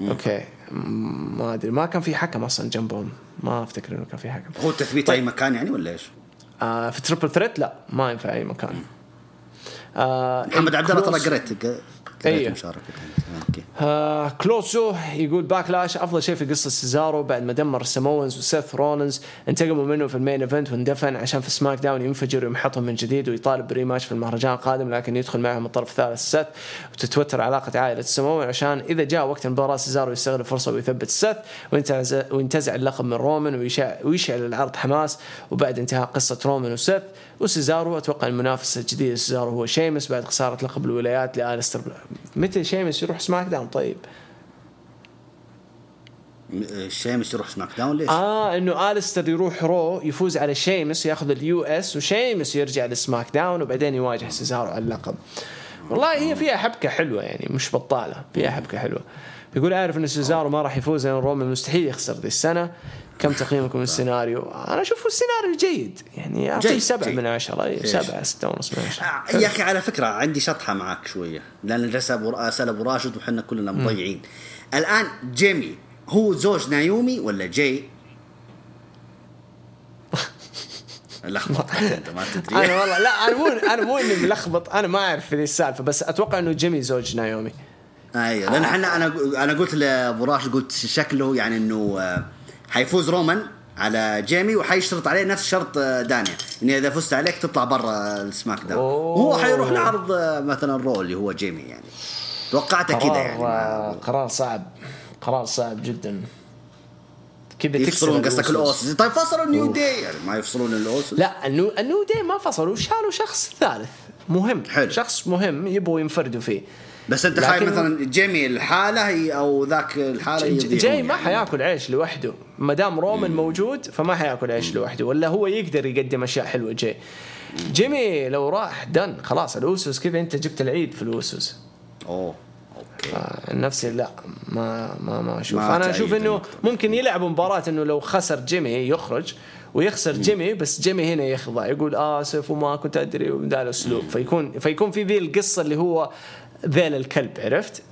أوكي. ما أدري. ما كان في حكم أصلا جنبهم. ما أفتكر إنه كان في حكم. هو تثبيت طيب. أي مكان يعني ولا إيش؟ آه في triple threat لا. ما ينفع أي مكان. آه محمد عبد الله ترى قريت. أيوه آه كلوسو يقول Backlash أفضل شيء في قصة سيزارو بعد ما دمر السموانز وسيث رولنز انتقموا منه في ال main event واندفن عشان في SmackDown ينفجر ويمحطهم من جديد ويطالب ب rematch في المهرجان القادم لكن يدخل معهم الطرف الثالث سيث وتتوتر علاقة عائلة السموان عشان إذا جاء وقت المباراة سيزارو يستغل الفرصة ويثبت سيث وينتزع اللقب من رومان ويشعل العرض حماس وبعد انتهاء قصة رومان وسيث وسيزارو أتوقع المنافس الجديد لسيزارو هو شيمس بعد خسارة لقب الولايات لأليستر متى شيمس يروح SmackDown طيب؟ شيمس يروح SmackDown ليش؟ آه إنه أليستر يروح Raw يفوز على شيمس ياخذ ال US وشيمس يرجع ل SmackDown وبعدين يواجه سيزارو على اللقب. والله هي فيها حبكة حلوة يعني مش بطالة فيها حبكة حلوة. بيقول عارف إن سيزارو ما راح يفوز لأن رومان مستحيل يخسر ذي السنة. كم تقييمكم للسيناريو؟ أنا أشوفه السيناريو جيد. يعني أعطيه سبعة من عشرة. سبعة ستة ونص من عشرة. آه، يا أخي على فكرة عندي شطحة معك شوية. لأن اسال أبو راشد وحنا كلنا مضيعين. الآن جيمي هو زوج نايومي ولا جاي؟ لخبط أنت ما تدري. أنا والله لا أنا مو أنا مو إني ملخبط أنا ما أعرف في ذي السالفة بس أتوقع إنه جيمي زوج نايومي. أيوه لأن إحنا أنا أنا قلت لأبو راشد قلت شكله يعني إنه حيفوز رومان على جيمي وحيشترط عليه نفس شرط دانيال. إني إذا فزت عليك تطلع برا ال SmackDown. وهو حيروح لعرض مثلا Raw اللي هو جيمي يعني. توقعته كذا يعني. قرار صعب. قرار صعب جدا. كذا يفصلون قصدك ال Usos طيب فصلوا ال New Day يعني ما يفصلون ال Usos لا ال New, ال New Day ما فصلوا شالوا شخص ثالث مهم. حلو. شخص مهم يبغوا ينفردوا فيه. بس أنت خايف مثلا جيمي الحاله أو ذاك الحاله جاي ما. حياكل عيش لوحده. ما دام رومان موجود فما حياكل عيش لوحده ولا هو يقدر يقدم أشياء حلوة. جاي جيمي لو راح دن خلاص الاوسوس كذا أنت جبت العيد في الاوسوس أوه أوكي. نفسي لا ما ما ما أشوف. أنا أشوف إنه ممكن يلعبوا مباراة إنه لو خسر جيمي يخرج ويخسر جيمي بس جيمي هنا يخضع. يقول آسف وما كنت أدري وذا الاسلوب فيكون فيكون في ذي القصة اللي هو ذيل الكلب عرفت؟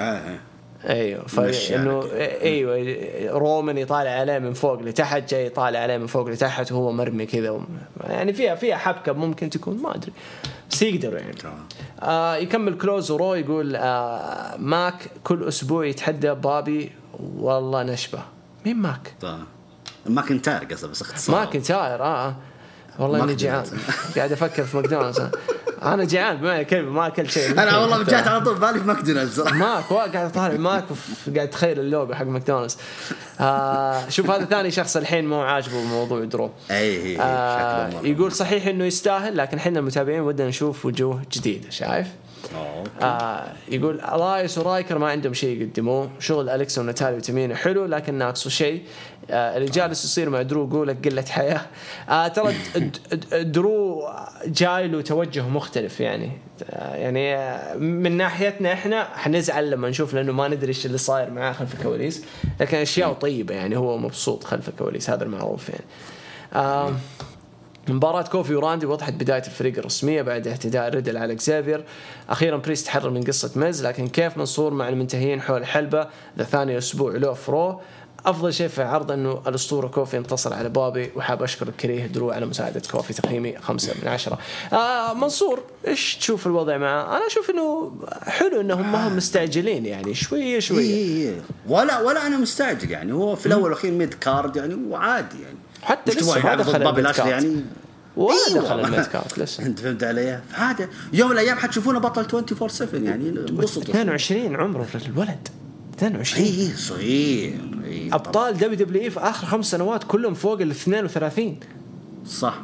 آه. أيوه فانه أيوه رومان يطالع عليه من فوق لتحت جاي يطالع عليه من فوق لتحت وهو مرمي كذا يعني فيها فيها حبكة ممكن تكون ما أدري بس يقدروا يعني آه يكمل كلوسو يقول آه ماك كل أسبوع يتحدى بوبي والله نشبه مين ماك؟ طيب ماكنتاير قصده بس اختصار ماكنتاير آه, آه. والله إني جيعان قاعد أفكر في ماكدونالدز. أنا جيعان بمعنى الكلمة ما أكلت شيء. أنا والله جات على طول بالي في ماكدونالدز. ماك قاعد أطالع ماك وقاعد اتخيل اللوجو حق ماكدونالدز. آه شوف هذا ثاني شخص الحين مو عاجبه موضوع درو. إي آه يقول صحيح إنه يستاهل لكن إحنا المتابعين ودنا نشوف وجوه جديدة شايف؟ آه يقول إلياس ورايكر ما عندهم شيء يقدموه. شغل أليكس وناتاليا وتمينا حلو لكن ناقصه شيء. آه اللي جالس يصير مع درو قولك قلة حياة. آه ترى درو جاي له توجه مختلف يعني. آه يعني من ناحيتنا إحنا حنزعل لما نشوف لأنه ما ندري إيش اللي صاير معاه خلف الكواليس. لكن أشياء طيبة يعني هو مبسوط خلف الكواليس هذا المعروف يعني. آه مباراة كوفي وراندي وضحت بداية الفريق الرسمية بعد اعتداء ريدل على اكزافير أخيرا بريست تحرر من قصة ميز لكن كيف منصور مع المنتهيين حول الحلبة ذا ثاني أسبوع له ف Raw؟ أفضل شيء في العرض إنه الأسطورة كوفي انتصر على بوبي وحاب أشكر الكريه درو على مساعدة كوفي تقييمي خمسة من عشرة. آه منصور إيش تشوف الوضع معه؟ أنا أشوف إنه حلو إنهم ما هم مستعجلين يعني شوية شوية إيه إيه. ولا ولا أنا مستعجل يعني هو في الأول والأخير mid card يعني وعادي يعني. حتى لسه ما دخل بوبي يعني. ولا أيوة. دخل ال mid card لسه. أنت فهمت علي؟ فهذا يوم من الأيام حتشوفونه بطل 24 7 يعني. انبسطوا. 22 عمره الولد 22 اي صغير. اي أبطال WWE في آخر خمس سنوات كلهم فوق ال 32 صح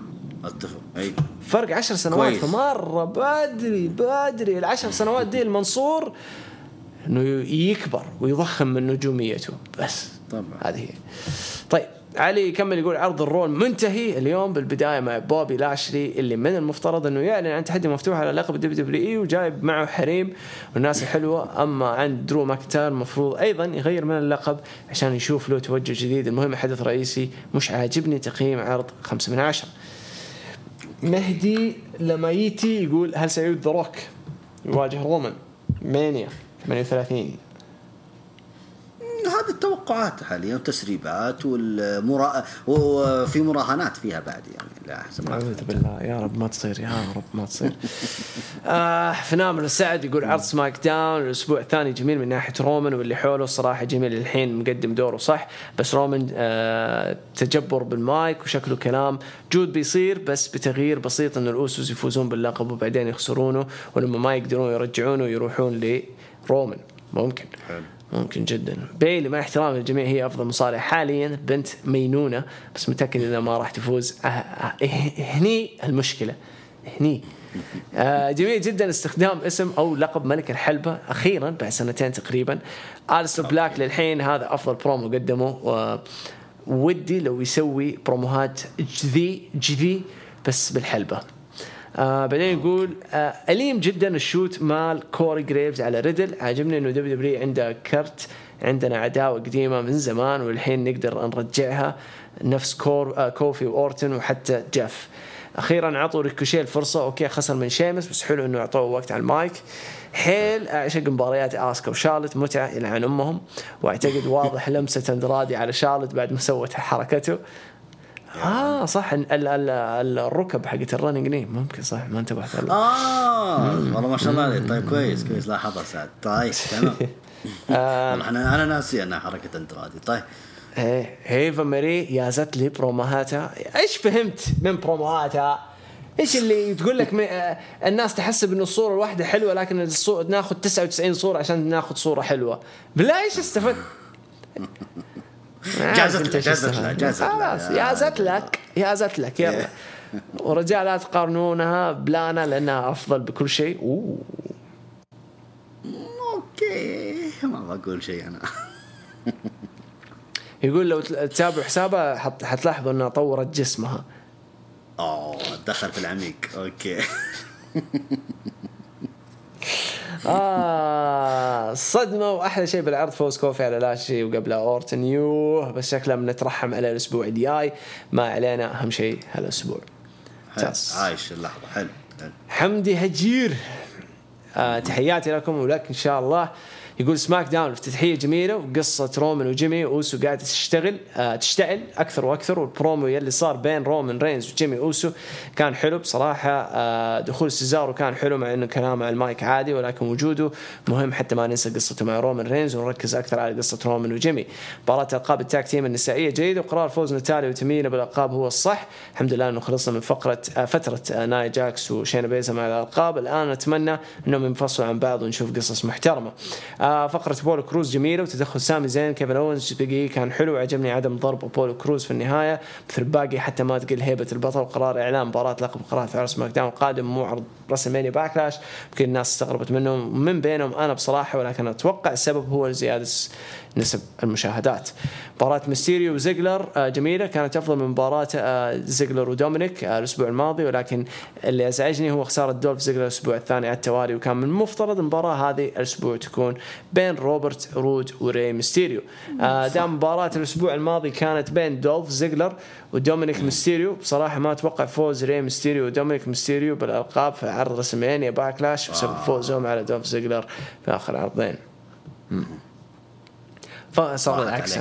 أتفق. اي فرق عشر سنوات. كويس. فمرة بدري بدري. العشر سنوات دي المنصور إنه يكبر ويضخم من نجوميته. بس. طبعا. هذه هي. طيب. علي يكمل يقول عرض ال Raw منتهي اليوم بالبداية مع بوبي لاشلي اللي من المفترض إنه يعلن عن تحدي مفتوح على لقب WWE وجايب معه حريم والناس الحلوة. أما عند درو ماكنتاير المفروض أيضا يغير من اللقب عشان يشوف له توجه جديد. المهم حدث رئيسي مش عاجبني تقييم عرض خمسة من عشرة. مهدي لمايتي يقول هل سيعود The Rock؟ يواجه رومان. مانيا 38 هذه التوقعات حاليا وتسريبات والمرا... وفي مراهنات فيها بعد يعني لا ما أعوذ بالله. يا رب ما تصير يا رب ما تصير. آه فنامل السعد يقول عرض SmackDown. الأسبوع الثاني جميل من ناحية رومان واللي حوله الصراحه جميل الحين مقدم دوره صح. بس رومان آه تجبر بالمايك وشكله كلام جود بيصير بس بتغيير بسيط انه الأوسوس يفوزون باللقب وبعدين يخسرونه ولما ما يقدرون يرجعونه يروحون لرومان ممكن. حلو. ممكن جدا. بيلي مع احترام الجميع هي أفضل مصارع حاليا. بنت مينونة بس متأكد إنها ما راح تفوز. أه أه هني المشكلة. هني. آه جميل جدا استخدام اسم أو لقب ملك الحلبة أخيرا بعد سنتين تقريبا. أليستر بلاك للحين هذا أفضل برومو قدمه. ودي لو يسوي بروموهات جذي جذي بس بالحلبة. آه بعدين يقول آه أليم جدا ال shoot مال كوري جريفز على ريدل. عاجبني إنه WW عنده كرت عندنا عداوة قديمة من زمان والحين نقدر نرجعها. نفس كور آه كوفي واورتن وحتى جيف. أخيرا عطوا ريكوشيه الفرصه أوكي خسر من شيمس بس حلو إنه أعطوه وقت على المايك. حيل أعشق مباريات أسكا وشارلت. متعة يلعن أمهم. وأعتقد واضح لمسة أندرادي على شارلت بعد ما سوت حركته. آه صح. ال ال ال الركب حقت ال running knee ممكن صح. ما انتبهت آه والله ما شاء الله عليك طيب كويس كويس. لاحظها سعد. طيب تمام. والله أنا أنا ناسي انها حركة اندرادي طيب. إيه إيفا ماري يازت لي بروموهاتها إيش فهمت من بروموهاتها؟ إيش اللي تقول لك آه، الناس تحسب انه الصورة الواحدة حلوة لكن الصورة ناخذ 99 صورة عشان ناخذ صورة حلوة. بالله إيش استفدت؟ ما جازت لك، جازت. لك، جازت. خلاص يازت لك يازت لك يلا. ورجال لا تقارنونها بلانا لأنها أفضل بكل شيء. أوه. أوكي ما بقول شيء أنا. يقول لو تتابعوا حسابها حت- حتلاحظوا أنها طورت جسمها. أوه دخل في العميق. أوكي. آه صدمة وأحلى شيء بالعرض فوز كوفي على لاشلي وقبله أورتن يوه بس شكله بنترحم على الأسبوع الجاي. ما علينا أهم شيء هالأسبوع. ممتاز. عايش اللحظة. حلو. حلو. حمدي هجير. آه تحياتي لكم ولك إن شاء الله. يقول SmackDown افتتاحيه جميلة وقصة رومان وجيمي أوسو قاعدة تشتغل آه تشتعل أكثر وأكثر. والبرومو يلي صار بين رومان رينز وجيمي أوسو كان حلو بصراحة. آه دخول سيزارو كان حلو مع إنه كلامه على المايك عادي ولكن وجوده مهم حتى ما ننسى قصته مع رومان رينز ونركز أكثر على قصة رومان وجيمي. مباراة ألقاب ال tag team النسائية جيدة وقرار فوز نتاليا وتامينا بالألقاب هو الصح. الحمد لله إنه خلصنا من فقرة آه فترة آه ناي جاكس وشاينا بيزلر مع الألقاب. الآن اتمنى إنهم ينفصلوا عن بعض ونشوف قصص محترمة. فقرة أبولو كروز جميلة وتدخل سامي زين كيفن اونز بيج إي كان حلو وعجبني عدم ضرب أبولو كروز في النهاية. مثل الباقي حتى ما تقل هيبة البطل وقرار إعلان مباراة لقب قرار في عرض SmackDown القادم مو عرض WrestleMania Backlash. يمكن الناس استغربت منهم من بينهم أنا بصراحة ولكن أتوقع السبب هو زيادة نسب المشاهدات. مباراة ميستيريو وزيجلر آه، جميلة. كانت أفضل من مباراة آه، زيجلر ودومينيك آه، الأسبوع الماضي. ولكن اللي أزعجني هو خسارة دولف زيجلر الأسبوع الثاني على التوالي. وكان من المفترض المباراة هذه الأسبوع تكون بين روبرت رود وري ميستيريو. دام مباراة الأسبوع الماضي كانت بين دولف زيجلر ودومينيك ميستيريو بصراحة ما أتوقع فوز ري ميستيريو ودومينيك ميستيريو بالألقاب في عرض WrestleMania Backlash بسبب فوزهم على دولف زيجلر في آخر عرضين. صار راحت العكس.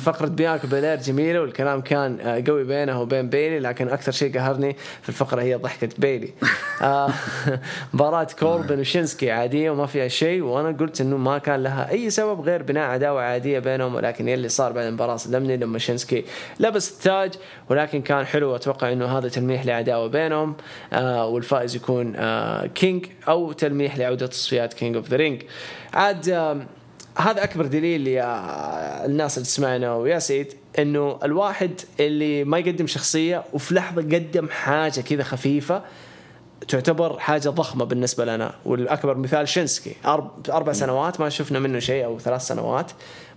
فقرة بيانكا بيلير جميلة والكلام كان آه، قوي بينه وبين بيلي لكن أكثر شيء قهرني في الفقرة هي ضحكة بيلي. آه، مباراة كوربن وشينسكي عادية وما فيها شيء وأنا قلت إنه ما كان لها أي سبب غير بناء عداوة عادية بينهم ولكن يلي صار بعد المباراة صدمني لما شينسكي لبس التاج ولكن كان حلو. أتوقع إنه هذا تلميح لعداوة بينهم آه والفائز يكون King أو تلميح لعودة تصفيات King of the Ring. عاد هذا أكبر دليل يا الناس اللي تسمعنا ويا سيد إنه الواحد اللي ما يقدم شخصية وفي لحظة قدم حاجة كذا خفيفة تعتبر حاجة ضخمة بالنسبة لنا. والأكبر مثال شينسكي. أربع سنوات ما شفنا منه شيء أو ثلاث سنوات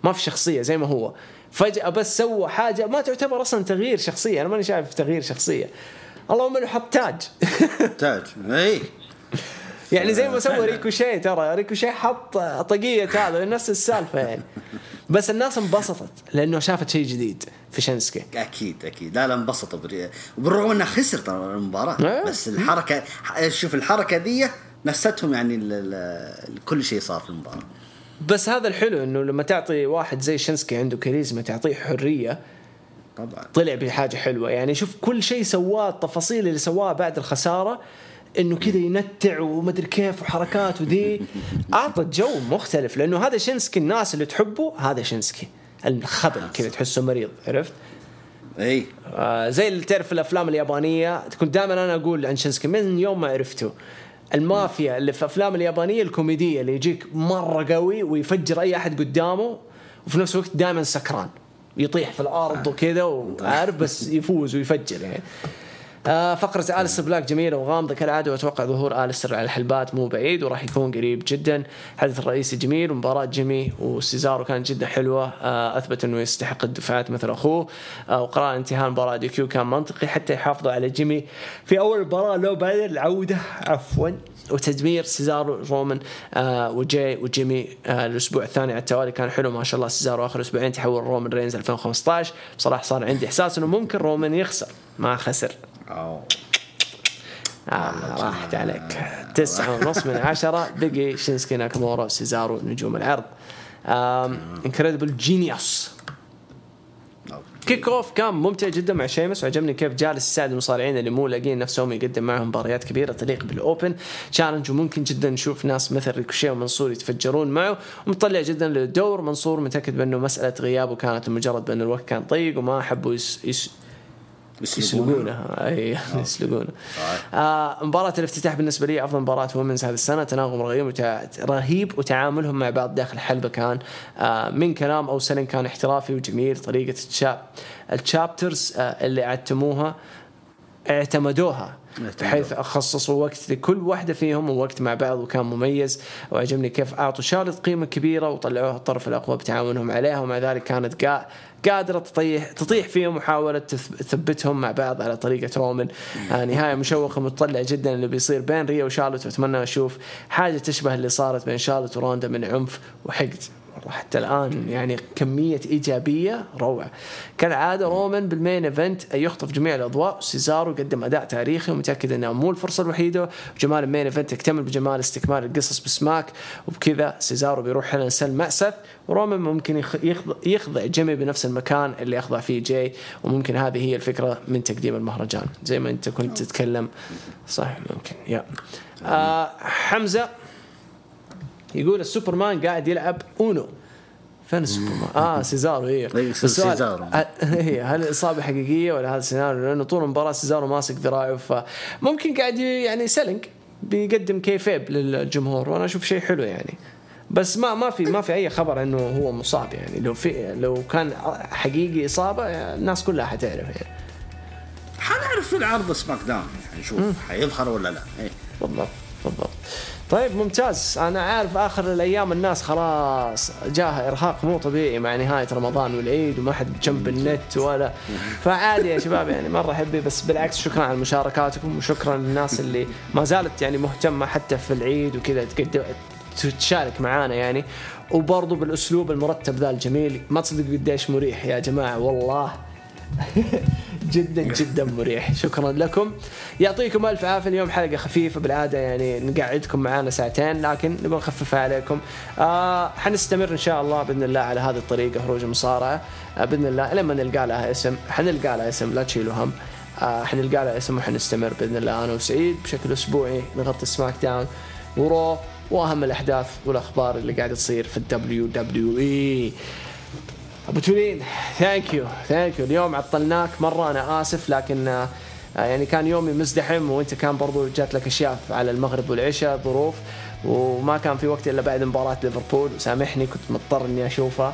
ما في شخصية زي ما هو. فجأة بس سوى حاجة ما تعتبر أصلا تغيير شخصية. أنا ماني شايف تغيير شخصية. اللهم إنه حط تاج. تاج. اي يعني زي ما سوى ريكوشيه ترى ريكوشيه حط طاقية هذا نفس السالفة يعني. بس الناس انبسطت لأنه شافت شيء جديد في شينسكي. أكيد أكيد. لا لا انبسطوا بري- وبالرغم إنه خسر ترى المباراة. إيه. بس الحركة شوف الحركة دي نستهم يعني ال- ال- كل شيء صار في المباراة. بس هذا الحلو إنه لما تعطي واحد زي شينسكي عنده كاريزما تعطيه حرية طبعا. طلع بحاجة حلوة. يعني شوف كل شيء سواه التفاصيل اللي سواها بعد الخسارة إنه كذا ينتع ومدري كيف وحركات وذي. أعطى جو مختلف لأنه هذا شينسكي الناس اللي تحبه هذا شينسكي. الخبل كذا تحسه مريض عرفت؟ إي. آه زي اللي تعرف الأفلام اليابانية كنت دائما أنا أقول عن شينسكي من يوم ما عرفته. المافيا اللي في افلام اليابانية الكوميدية اللي يجيك مرة قوي ويفجر أي أحد قدامه وفي نفس الوقت دائما سكران. يطيح في الأرض وكذا وعارف بس يفوز ويفجر يعني. آه فقرة أليستر بلاك جميلة وغامضة كالعادة وأتوقع ظهور أليستر على الحلبات مو بعيد وراح يكون قريب جدا. الحدث الرئيسي جميل ومباراة جيمي وسيزارو كانت جدا حلوة آه أثبت أنه يستحق الدفاعات مثل أخوه. آه وقرار انتهاء مباراة DQ كان منطقي حتى يحافظوا على جيمي في أول مباراة لو بعد العودة عفوا وتدمير سيزارو رومان آه وجاي وجيمي آه الأسبوع الثاني على التوالي كان حلو. ما شاء الله سيزارو آخر أسبوعين تحول رومان رينز 2015 بصراحة صار عندي إحساس إنه ممكن رومان يخسر ما خسر. أوه. آه راحت عليك. تسعة ونص من عشرة. بقي شينسكي ناكامورا سيزارو نجوم العرض. incredible genius kick off كان ممتع جدا مع شيمس وعجبني كيف جالس يساعد المصارعين اللي مو لاقين نفسهم يقدم معهم مباريات كبيرة تليق بال open challenge وممكن جدا نشوف ناس مثل ريكوشيه ومنصور يتفجرون معه. ومطلع جدا للدور منصور متأكد بأنه مسألة غيابه كانت مجرد بأن الوقت كان ضيق وما حبوا يس يس يسلقونه أي يسلقونه آه مباراة الافتتاح بالنسبة لي أفضل مباراة women's هذه السنة تناغم رهيب وتع... رهيب وتعاملهم مع بعض داخل الحلبة كان آه من كلام أو سلم كان احترافي وجميل طريقة الشاب ال chapters آه اللي عتموها اعتمدوها. بحيث خصصوا وقت لكل واحدة فيهم ووقت مع بعض وكان مميز. وعجبني كيف أعطوا شارلت قيمة كبيرة وطلعوها الطرف الأقوى بتعاونهم عليها. ومع ذلك كانت قا... قادرة تطيح تطيح فيهم محاولة تثبتهم مع بعض على طريقة رومان آه نهاية مشوقة متطلع جدا اللي بيصير بين ريا وشارلوت وأتمنى أشوف حاجة تشبه اللي صارت بين شارلوت وروندا من عنف وحقد. حتى الآن يعني كمية إيجابية روعة. كالعادة رومان بال main event يخطف جميع الأضواء سيزارو قدم أداء تاريخي ومتأكد انها مو الفرصة الوحيدة. وجمال ال main event يكتمل بجمال استكمال القصص بسماك وبكذا سيزارو بيروح Hell in a Cell مع سيث ورومان ممكن يخضع جيمي بنفس المكان اللي أخضع فيه جاي وممكن هذه هي الفكرة من تقديم المهرجان. زي ما أنت كنت تتكلم. صح ممكن. يا. آه حمزة. يقول السوبرمان قاعد يلعب أونو. فين السوبرمان؟ آه سيزارو أيوه أيوة، سيزارو. هي هل الاصابه حقيقية ولا هذا سيناريو؟ لأنه طول المباراة سيزارو ماسك ذراعه فممكن قاعد يعني selling بيقدم kayfabe للجمهور وأنا أشوف شيء حلو يعني. بس ما ما في ما في أي خبر إنه هو مصاب يعني. لو في لو كان حقيقي إصابة الناس كلها حتعرف يعني. حنعرف في العرض سماك داون يعني نشوف حيظهر ولا لا. إيه. بالضبط بالضبط. طيب ممتاز. أنا عارف آخر الأيام الناس خلاص جاها إرهاق مو طبيعي مع نهاية رمضان والعيد وما حد جنب النت ولا. فعادي يا شباب يعني مرة حبي بس بالعكس شكرا على مشاركاتكم وشكرا للناس اللي ما زالت يعني مهتمة حتى في العيد وكذا تشارك معانا يعني. وبرضه بالأسلوب المرتب ذا الجميل. ما تصدقوا قديش مريح يا جماعة والله. جدا جدا مريح. شكرا لكم. يعطيكم ألف عافية. اليوم حلقة خفيفة بالعادة يعني نقعدكم معانا ساعتين لكن نبغى نخففها عليكم. آه حنستمر إن شاء الله بإذن الله على هذه الطريقة هروج المصارعه آه بإذن الله لما نلقى لها اسم. حنلقى لها اسم لا تشيلوا هم. آه حنلقى لها اسم وحنستمر بإذن الله. أنا وسعيد بشكل أسبوعي نغطي سماك داون ورو وأهم الأحداث والأخبار اللي قاعدة تصير في ال WWE أبو تولين thank you thank you اليوم عطلناك مرة أنا آسف لكن آه يعني كان يومي مزدحم وأنت كان برضو جات لك أشياء على المغرب والعشاء ظروف وما كان في وقت إلا بعد مباراة ليفربول. سامحني كنت مضطر إني اشوفها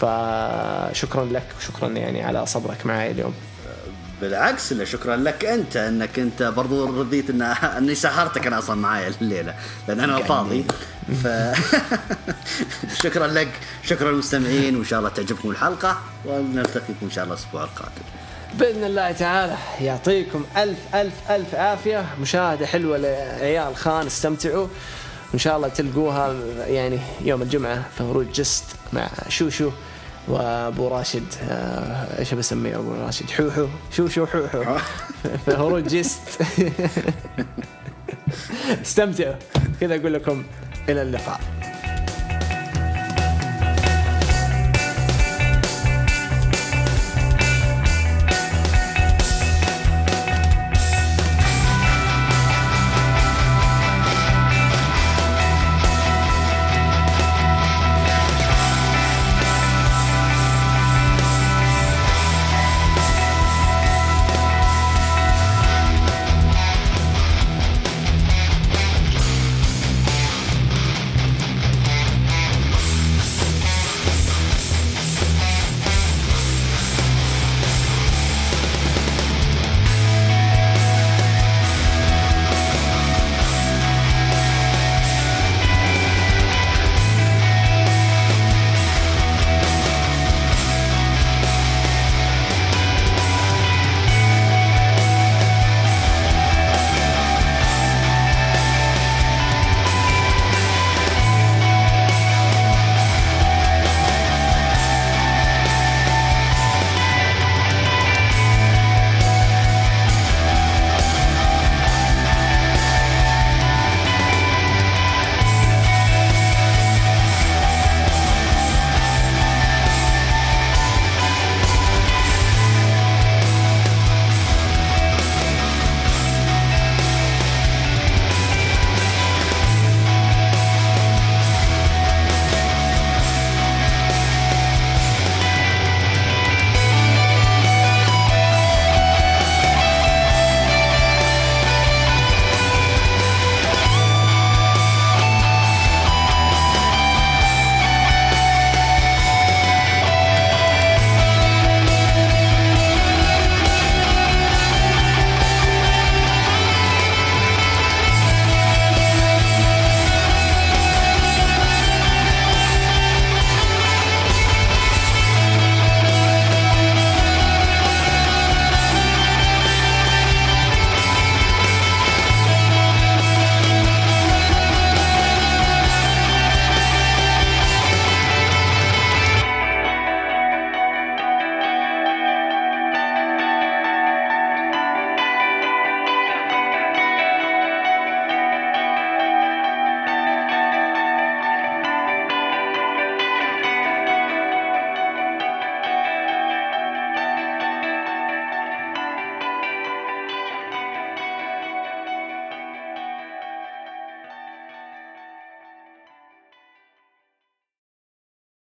فشكرا لك وشكرا يعني على صبرك معي اليوم. بالعكس لا شكرا لك أنت إنك أنت برضو رضيت ان إني سهرتك أنا أصلا معايا الليلة لأن أنا فاضي. ف شكرا لك شكرا للمستمعين وإن شاء الله تعجبكم الحلقة ونلتقيكم إن شاء الله الأسبوع القادم. بإذن الله تعالى يعطيكم ألف ألف ألف عافية. مشاهدة حلوة لعيال خان استمتعوا. وان شاء الله تلقوها يعني يوم الجمعة في هروج جست مع شوشو وأبو راشد آه إيش بسميه أبو راشد؟ حوحو. شوشو حوحو. في هروج جست. استمتعوا. كذا أقول لكم. إلى اللقاء.